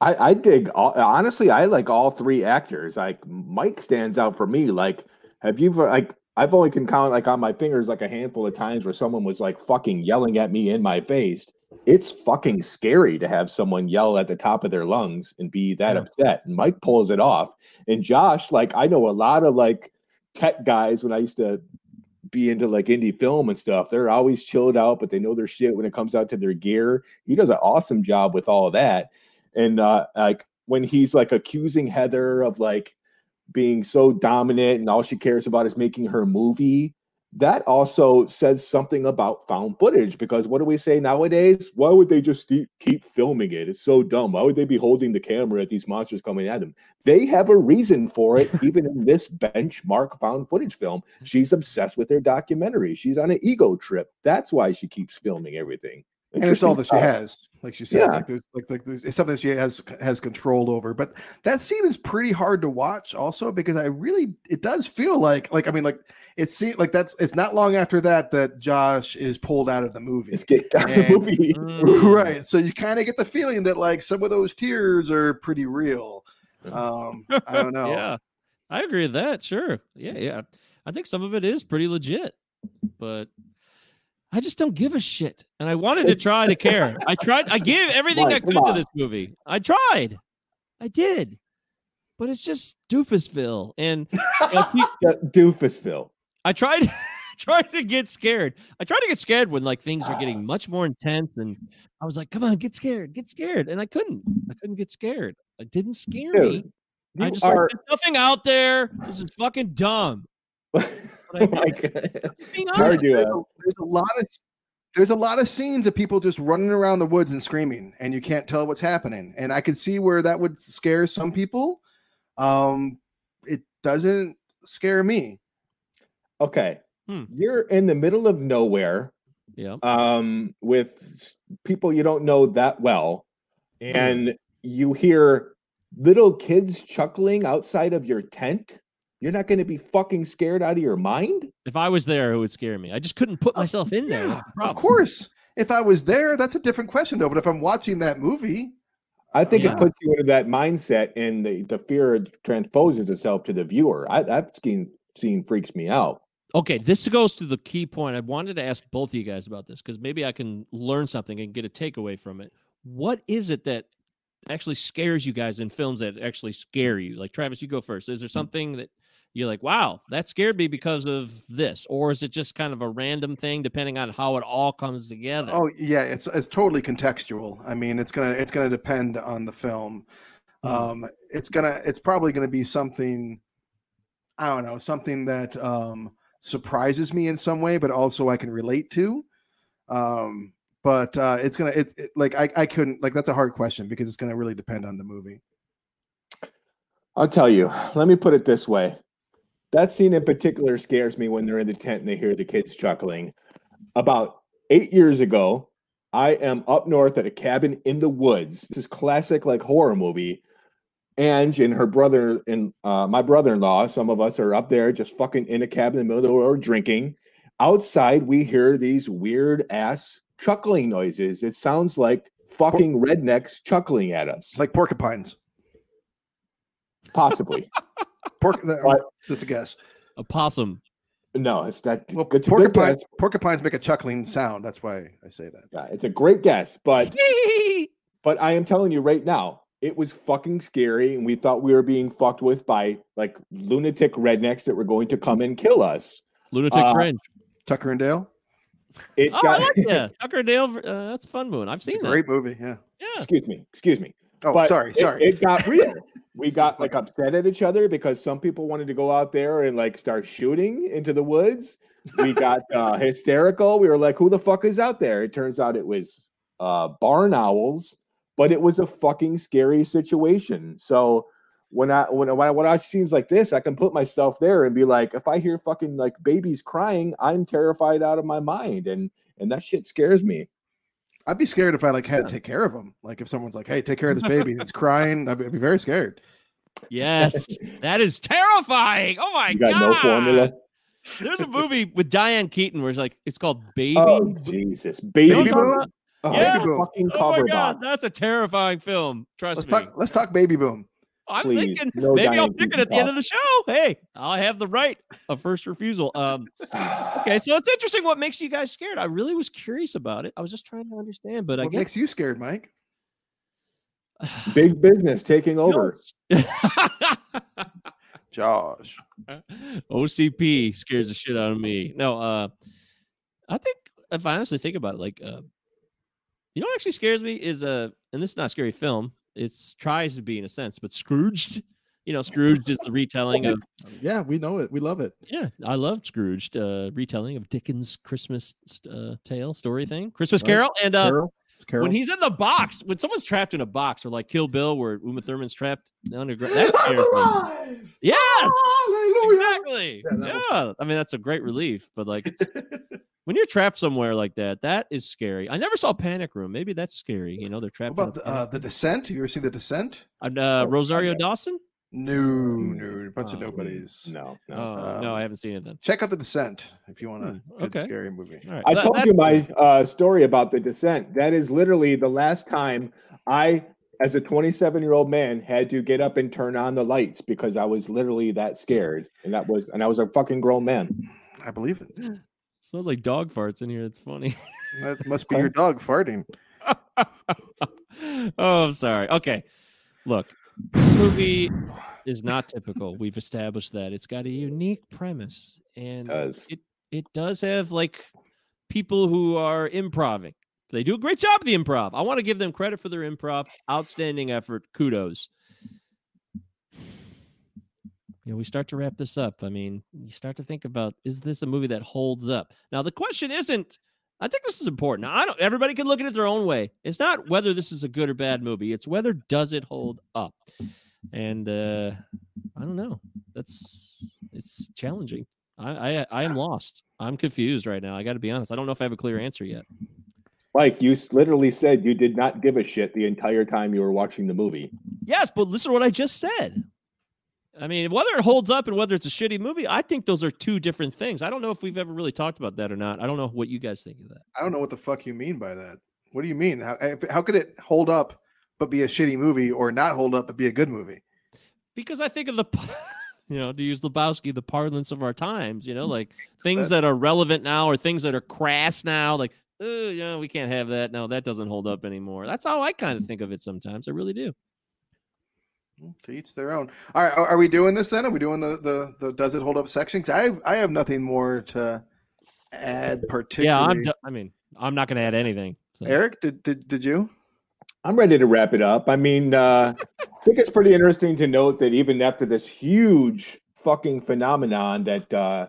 I I, dig all, honestly. I like all three actors. Like Mike stands out for me. Like, have you like? I've only can count like on my fingers like a handful of times where someone was like fucking yelling at me in my face. It's fucking scary to have someone yell at the top of their lungs and be that Yeah. upset. And Mike pulls it off. And Josh, like I know a lot of like tech guys when I used to be into like indie film and stuff. They're always chilled out, but they know their shit when it comes out to their gear. He does an awesome job with all of that. And uh like when he's like accusing Heather of like being so dominant and all she cares about is making her movie, that also says something about found footage because what do we say nowadays? Why would they just keep, filming it? It's so dumb. Why would they be holding the camera at these monsters coming at them? They have a reason for it, even in this benchmark found footage film. She's obsessed with their documentary. She's on an ego trip. That's why she keeps filming everything. And it's all that she has, like she says, Yeah. like, there's, like like there's, it's something she has has control over. But that scene is pretty hard to watch, also because I really it does feel like like I mean like it seems like that's it's not long after that that Josh is pulled out of the movie. It's get out of the movie. Mm. right? So you kind of get the feeling that like some of those tears are pretty real. Um, I don't know. yeah, I agree with that. Sure. Yeah, yeah. I think some of it is pretty legit, but I just don't give a shit. And I wanted to try to care. I tried. I gave everything I could to this movie. I tried. I did. But it's just Doofusville, and you know, pe- Uh, Doofusville. I tried tried to get scared. I tried to get scared when like things are getting much more intense, and I was like, "Come on, get scared, get scared," and I couldn't. I couldn't get scared. It didn't scare me. I just are- like there's nothing out there. This is fucking dumb. But I Oh did my it. God. Being honest. there's, a, there's a lot of there's a lot of scenes of people just running around the woods and screaming and you can't tell what's happening and i could see where that would scare some people um it doesn't scare me Okay. Hmm. You're in the middle of nowhere Yeah. um, with people you don't know that well, and you hear little kids chuckling outside of your tent. You're not going to be fucking scared out of your mind? If I was there, it would scare me. I just couldn't put myself in there. That's the of course if i was there that's a different question though but if i'm watching that movie I think Yeah. it puts you into that mindset, and the, the fear transposes itself to the viewer. I, that scene, scene freaks me out. Okay, this goes to the key point. I wanted to ask both of you guys about this because maybe I can learn something and get a takeaway from it. What is it that actually scares you guys in films that actually scare you? Like Travis, you go first. Is there hmm. something that you're like, wow, that scared me because of this? Or is it just kind of a random thing depending on how it all comes together? oh yeah it's it's totally contextual i mean it's gonna it's gonna depend on the film um it's gonna it's probably gonna be something i don't know something that um surprises me in some way but also i can relate to um but uh it's gonna it's it, like I, I couldn't like that's a hard question because it's gonna really depend on the movie I'll tell you. Let me put it this way. That scene in particular scares me when they're in the tent and they hear the kids chuckling. About eight years ago, I am up north at a cabin in the woods. This is classic like horror movie. Ange and her brother and uh, my brother-in-law, some of us are up there just fucking in a cabin in the middle of the road drinking. Outside, we hear these weird ass chuckling noises. It sounds like fucking rednecks chuckling at us. like porcupines Possibly. Porc- But- just a guess A possum. No, it's that. well it's a porcupines porcupines make a chuckling sound that's why i say that Yeah, it's a great guess, but but I am telling you right now, it was fucking scary, and we thought we were being fucked with by like lunatic rednecks that were going to come and kill us. Lunatic Uh, Fringe. tucker and dale It Oh, I got like that. Tucker and Dale. Uh, that's a fun movie. I've seen that. great movie yeah Yeah. excuse me, excuse me. oh But sorry it- sorry It, got real. We got like upset at each other because some people wanted to go out there and like start shooting into the woods. We got uh, hysterical. We were like, "Who the fuck is out there?" It turns out it was uh, barn owls, but it was a fucking scary situation. So when I when I, when I watch scenes like this, I can put myself there and be like, if I hear fucking like babies crying, I'm terrified out of my mind, and and that shit scares me. I'd be scared if I like had to take care of them. Like if someone's like, "Hey, take care of this baby," and it's crying, I'd be, I'd be very scared. Yes, that is terrifying. Oh my You got god! no formula. There's a movie with Diane Keaton where it's like it's called Baby. Oh Jesus, baby. You know what I'm Boom? Oh, Yeah. the fucking Oh my god, box. that's a terrifying film. Trust Let's me. talk. Let's talk Baby Boom. I'm Please, thinking no maybe I'll Diane pick it Keaton at the end of the show. Hey, I have the right of first refusal. Um, okay, so it's interesting. What makes you guys scared? I really was curious about it. I was just trying to understand, but I What guess makes you scared, Mike? Big business taking over. Josh. OCP scares the shit out of me. No, uh, I think if I honestly think about it, like, uh, you know, what actually scares me is uh, and this is not a scary film. It's tries to be in a sense, but Scrooged. You know, Scrooged is the retelling of Yeah, we know it. We love it. Yeah, I loved Scrooged, uh, retelling of Dickens' Christmas uh, tale story thing, Christmas Right. Carol, and uh, Carol. It's Carol. when he's in the box, when someone's trapped in a box, or like Kill Bill, where Uma Thurman's trapped underground, that scares me. Yes, exactly. Yeah, that Yeah, was I mean that's a great relief, but like it's, when you're trapped somewhere like that, that is scary. I never saw Panic Room. Maybe that's scary. You know, they're trapped. What about in the, uh, the Descent? You ever see the Descent? a panic- uh, Rosario Dawson? No, no, a bunch of nobodies. No, no. Oh no, I haven't seen it then. Check out the Descent if you want a Hmm, good okay. scary movie. All right, I that- told that- you my uh, story about the descent. That is literally the last time I, as a 27 year old man, had to get up and turn on the lights because I was literally that scared, and that was, and I was a fucking grown man. I believe it. Smells like dog farts in here. It's funny. That must be your dog farting. oh, I'm sorry. Okay. Look, this movie is not typical. We've established that. It's got a unique premise and does. it it does have like people who are improving. They do a great job of the improv. I want to give them credit for their improv. Outstanding effort. Kudos. You know, we start to wrap this up. I mean, you start to think about is this a movie that holds up? Now, the question isn't I think this is important. I don't everybody can look at it their own way. It's not whether this is a good or bad movie. It's whether does it hold up. And uh I don't know. That's it's challenging. I I, I am lost. I'm confused right now. I got to be honest. I don't know if I have a clear answer yet. Mike, you literally said you did not give a shit the entire time you were watching the movie. Yes, but listen to what I just said. I mean, whether it holds up and whether it's a shitty movie, I think those are two different things. I don't know if we've ever really talked about that or not. I don't know what you guys think of that. I don't know what the fuck you mean by that. What do you mean? How, if- how could it hold up but be a shitty movie or not hold up but be a good movie? because I think of the, you know, to use Lebowski, the parlance of our times, you know, mm-hmm. like things That- that are relevant now or things that are crass now, like, you know, we can't have that. No, that doesn't hold up anymore. That's how I kind of mm-hmm. think of it sometimes. I really do. To each their own. All right, are, are we doing this then? Are we doing the the, the does it hold up section? 'Cause I have, I have nothing more to add particularly. Yeah, I'm. do- I mean, I'm not going to add anything. so. Eric, did, did did you? I'm ready to wrap it up. I mean, uh, I think it's pretty interesting to note that even after this huge fucking phenomenon that uh,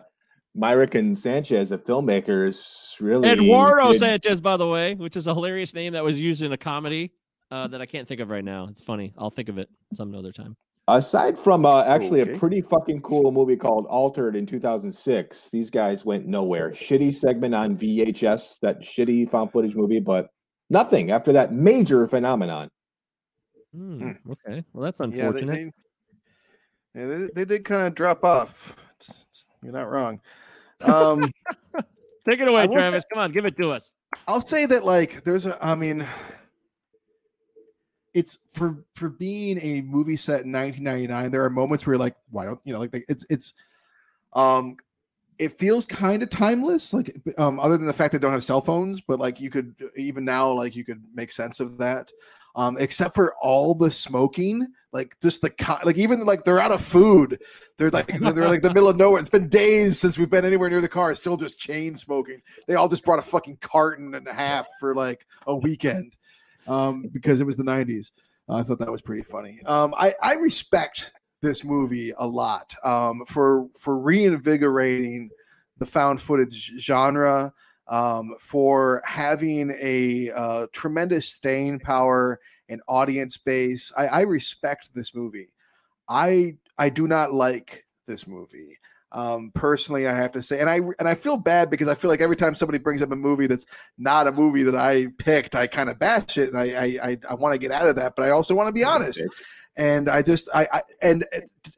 Myrick and Sanchez, the filmmakers, really Eduardo did- Sanchez, by the way, which is a hilarious name that was used in a comedy uh, that I can't think of right now. It's funny. I'll think of it some other time. Aside from uh, actually Okay. a pretty fucking cool movie called Altered in 2006, these guys went nowhere. Shitty segment on VHS, that shitty found footage movie, but nothing after that major phenomenon. Hmm, okay, well that's Yeah, they, unfortunate. they, yeah, they, they did kind of drop off. It's- it's- you're not wrong. Um, Take it away, I will say- Travis. Come on, give it to us. I'll say that like there's a I mean it's for for being a movie set in 1999 there are moments where you're like why don't you know like it's it's um it feels kind of timeless like um other than the fact they don't have cell phones but like you could even now like you could make sense of that. Um except for all the smoking like just the co- like even like they're out of food. They're like they're like the middle of nowhere. It's been days since we've been anywhere near the car it's still just chain smoking. They all just brought a fucking carton and a half for like a weekend um because it was the 90s i thought that was pretty funny um i i respect this movie a lot um for for reinvigorating the found footage genre um, for having a uh, tremendous staying power and audience base. I, I respect this movie. I I do not like this movie. Um, personally, I have to say, and I and I feel bad because I feel like every time somebody brings up a movie that's not a movie that I picked, I kind of bash it, and I I, I, I want to get out of that, but I also want to be honest. And I just I, I and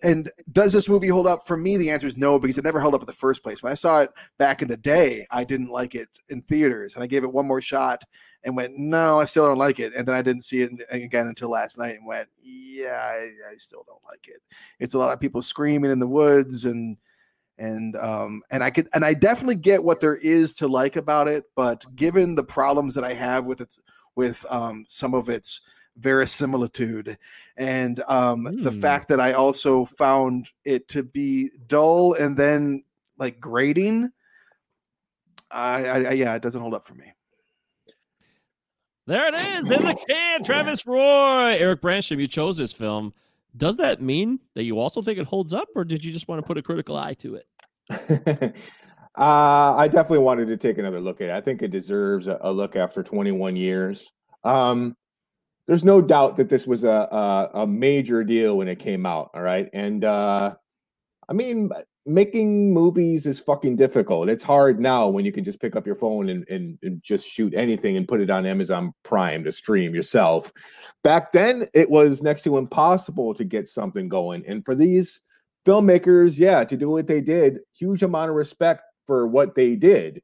and does this movie hold up for me? The answer is no because it never held up in the first place. When I saw it back in the day, I didn't like it in theaters, and I gave it one more shot, and went, no, I still don't like it. And then I didn't see it again until last night and went, yeah, I, I still don't like it. It's a lot of people screaming in the woods and and um and I could and I definitely get what there is to like about it, but given the problems that I have with its with um some of its verisimilitude and um the Hmm. fact that I also found it to be dull and then like grating. I, I, I yeah, it doesn't hold up for me. There it is in the can. Travis Roy, Eric Brandstrom, you chose this film. Does that mean that you also think it holds up, or did you just want to put a critical eye to it? uh, I definitely wanted to take another look at it. I think it deserves a, a look after 21 years. Um, there's no doubt that this was a, a a major deal when it came out. All right, and uh, I mean, making movies is fucking difficult. It's hard now when you can just pick up your phone and, and, and just shoot anything and put it on Amazon Prime to stream yourself. Back then, it was next to impossible to get something going. And for these filmmakers, yeah, to do what they did, huge amount of respect for what they did.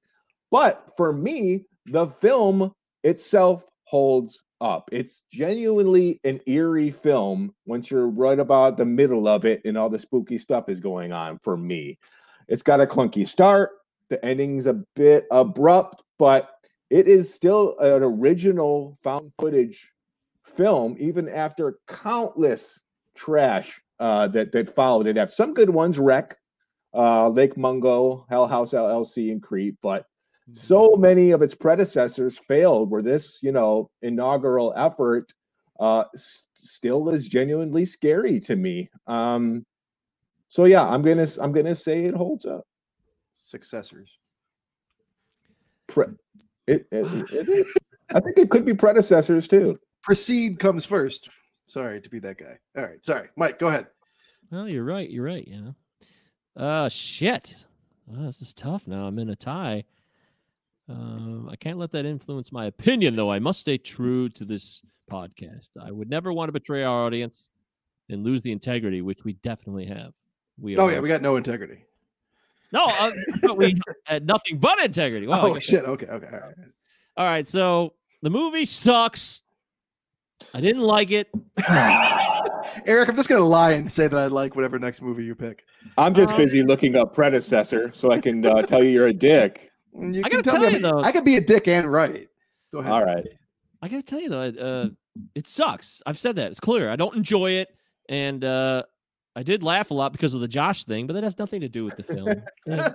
But for me, the film itself holds up. It's genuinely an eerie film once you're right about the middle of it and all the spooky stuff is going on for me. It's got a clunky start. The ending's a bit abrupt, but it is still an original found footage film, even after countless trash uh, that that followed it. Have some good ones, REC, uh, Lake Mungo, Hell House LLC, and Creep, but so many of its predecessors failed. Where this, you know, inaugural effort uh, s- still is genuinely scary to me. Um, so yeah, I'm gonna s- I'm gonna say it holds up. Successors. Pre- it, it, is it? I think it could be predecessors too. Proceed comes first. Sorry to be that guy. All right, sorry, Mike. Go ahead. Well, you're right. You're right. You know. Uh, shit. Oh, this is tough. Now I'm in a tie. Um, I can't let that influence my opinion, though. I must stay true to this podcast. I would never want to betray our audience and lose the integrity, which we definitely have. We Oh are- yeah, we got no integrity. no, uh, but we had nothing but integrity. Wow, oh guess- shit. Okay. Okay. All right. All right, so the movie sucks. I didn't like it. Eric, I'm just gonna lie and say that I like whatever next movie you pick. I'm just Um, busy looking up predecessor so I can uh, tell you you're a dick. You I can gotta tell me you, though- I could be a dick and right. Go ahead. All right. I gotta tell you though, it, uh, it sucks. I've said that. It's clear. I don't enjoy it, and uh, I did laugh a lot because of the Josh thing, but that has nothing to do with the film. Yeah.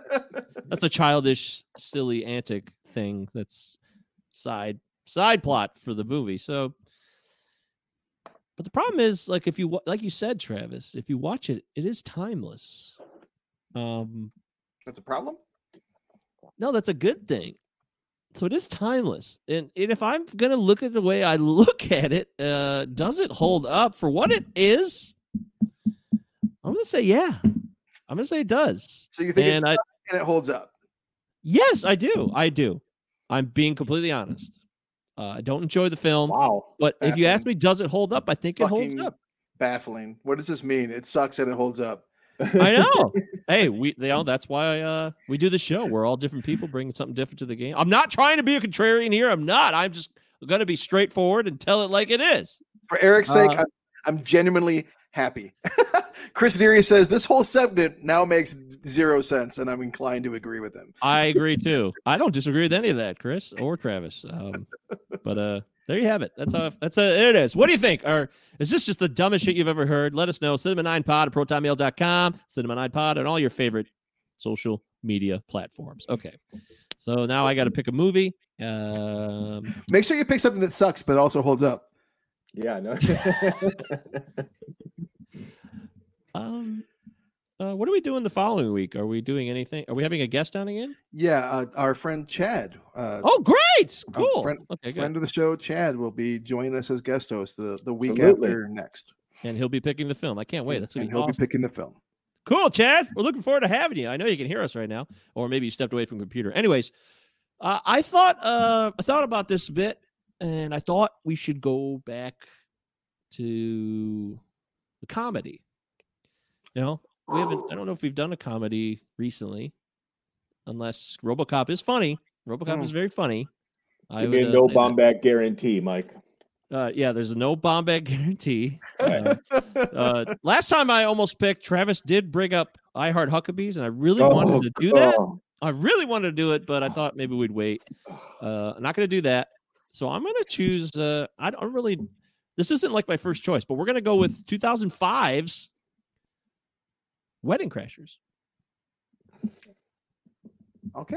That's a childish, silly antic thing. That's side side plot for the movie. So, but the problem is, like, if you like you said, Travis, if you watch it, it is timeless. Um, That's a problem. No, that's a good thing. So it is timeless. And, and if I'm gonna look at the way I look at it, uh, does it hold up for what it is? I'm gonna say yeah. I'm gonna say it does. So you think it's and I, and it holds up? yes, I do. I do. I'm being completely honest. Uh, I don't enjoy the film. Wow. But if you ask me, does it hold up? I think it holds up. Baffling. What does this mean? It sucks and it holds up. I know. hey, we they all that's why uh we do the show. We're all different people bringing something different to the game. I'm not trying to be a contrarian here. I'm not. I'm just gonna be straightforward and tell it like it is. For Eric's sake, Uh, I'm, I'm genuinely happy. Chris Deary says this whole segment now makes zero sense, and I'm inclined to agree with him. I agree too. I don't disagree with any of that, Chris or Travis. Um, but uh, there you have it. That's how. That's a, there it is. What do you think? Or is this just the dumbest shit you've ever heard? Let us know. Cinema9pod at protonmail.com, Cinema9pod, and all your favorite social media platforms. Okay. So now I got to pick a movie. Um, Make sure you pick something that sucks but also holds up. Yeah, no. um, uh, what are we doing the following week? Are we doing anything? Are we having a guest on again? Yeah, uh, our friend Chad. Uh, Oh, great! Cool. friend, okay, friend of the show, Chad, will be joining us as guest host the, the week Absolutely. after next. And he'll be picking the film. I can't wait. That's gonna and be he'll awesome. be picking the film. Cool, Chad. We're looking forward to having you. I know you can hear us right now, or maybe you stepped away from the computer. Anyways, uh, I thought uh, I thought about this a bit, and I thought we should go back to the comedy. You know, we haven't. I don't know if we've done a comedy recently, unless RoboCop is funny. RoboCop is Mm. very funny. I me would, a uh, no say bomb back guarantee, Mike. Uh, yeah, there's a no bomb bag guarantee. Uh, uh, last time I almost picked, Travis did bring up I Heart Huckabees, and I really wanted Oh, to do that. oh. I really wanted to do it, but I thought maybe we'd wait. Uh, I'm not going to do that. So I'm going to choose. Uh, I don't really. This isn't like my first choice, but we're going to go with 2005's Wedding Crashers. Okay.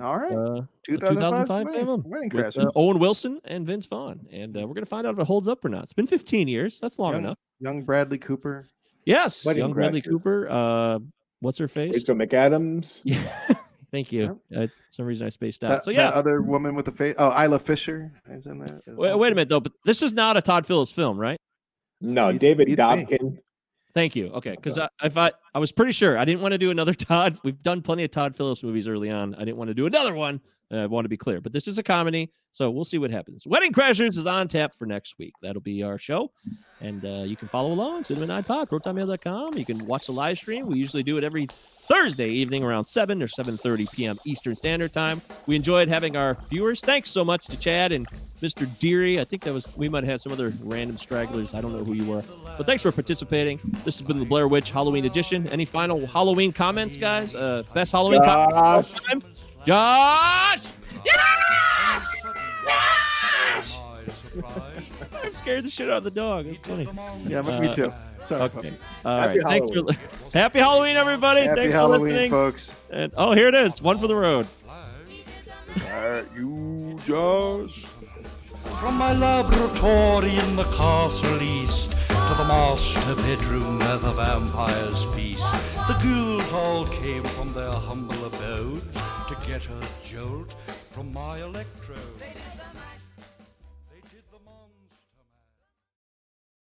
All right. Uh, the 2005 wedding, Wedding- Wedding with, Crashers. uh, Owen Wilson and Vince Vaughn, and uh, we're going to find out if it holds up or not. It's been 15 years. That's long young, enough. young Bradley Cooper. Yes, Wedding young Bradley Cooper. Uh, what's her face? Rachel McAdams. Yeah. Thank you. Uh, some reason I spaced out. That, so yeah. that other woman with the face. Oh, Isla Fisher is in there. Wait, well. wait a minute though, but this is not a Todd Phillips film, right? No, He's- David he's me. Dobkin. Thank you. Okay, because I, if I I was pretty sure I didn't want to do another Todd. We've done plenty of Todd Phillips movies early on. I didn't want to do another one. Uh, I want to be clear, but this is a comedy, so we'll see what happens. Wedding Crashers is on tap for next week. That'll be our show, and uh, you can follow along. Cinema9pod, protonmail.com. You can watch the live stream. We usually do it every Thursday evening around seven or seven thirty p.m. Eastern Standard Time. We enjoyed having our viewers. Thanks so much to Chad and Mr. Deary. I think that was we might have had some other random stragglers. I don't know who you were, but thanks for participating. This has been the Blair Witch Halloween edition. Any final Halloween comments, guys? Uh, best Halloween comment all Josh. time? Josh. I'm scared the shit out of the dog. That's funny. Yeah, but Uh, me too. Sorry, Okay. puppy. All Happy right. Thanks for Happy Halloween, everybody. Happy Thanks Halloween, for listening. folks. And oh, here it is. One for the road. you, Josh. From my laboratory in the castle east to the master bedroom where the vampires feast, the ghouls all came from their humble abodes to get a jolt from my electrode.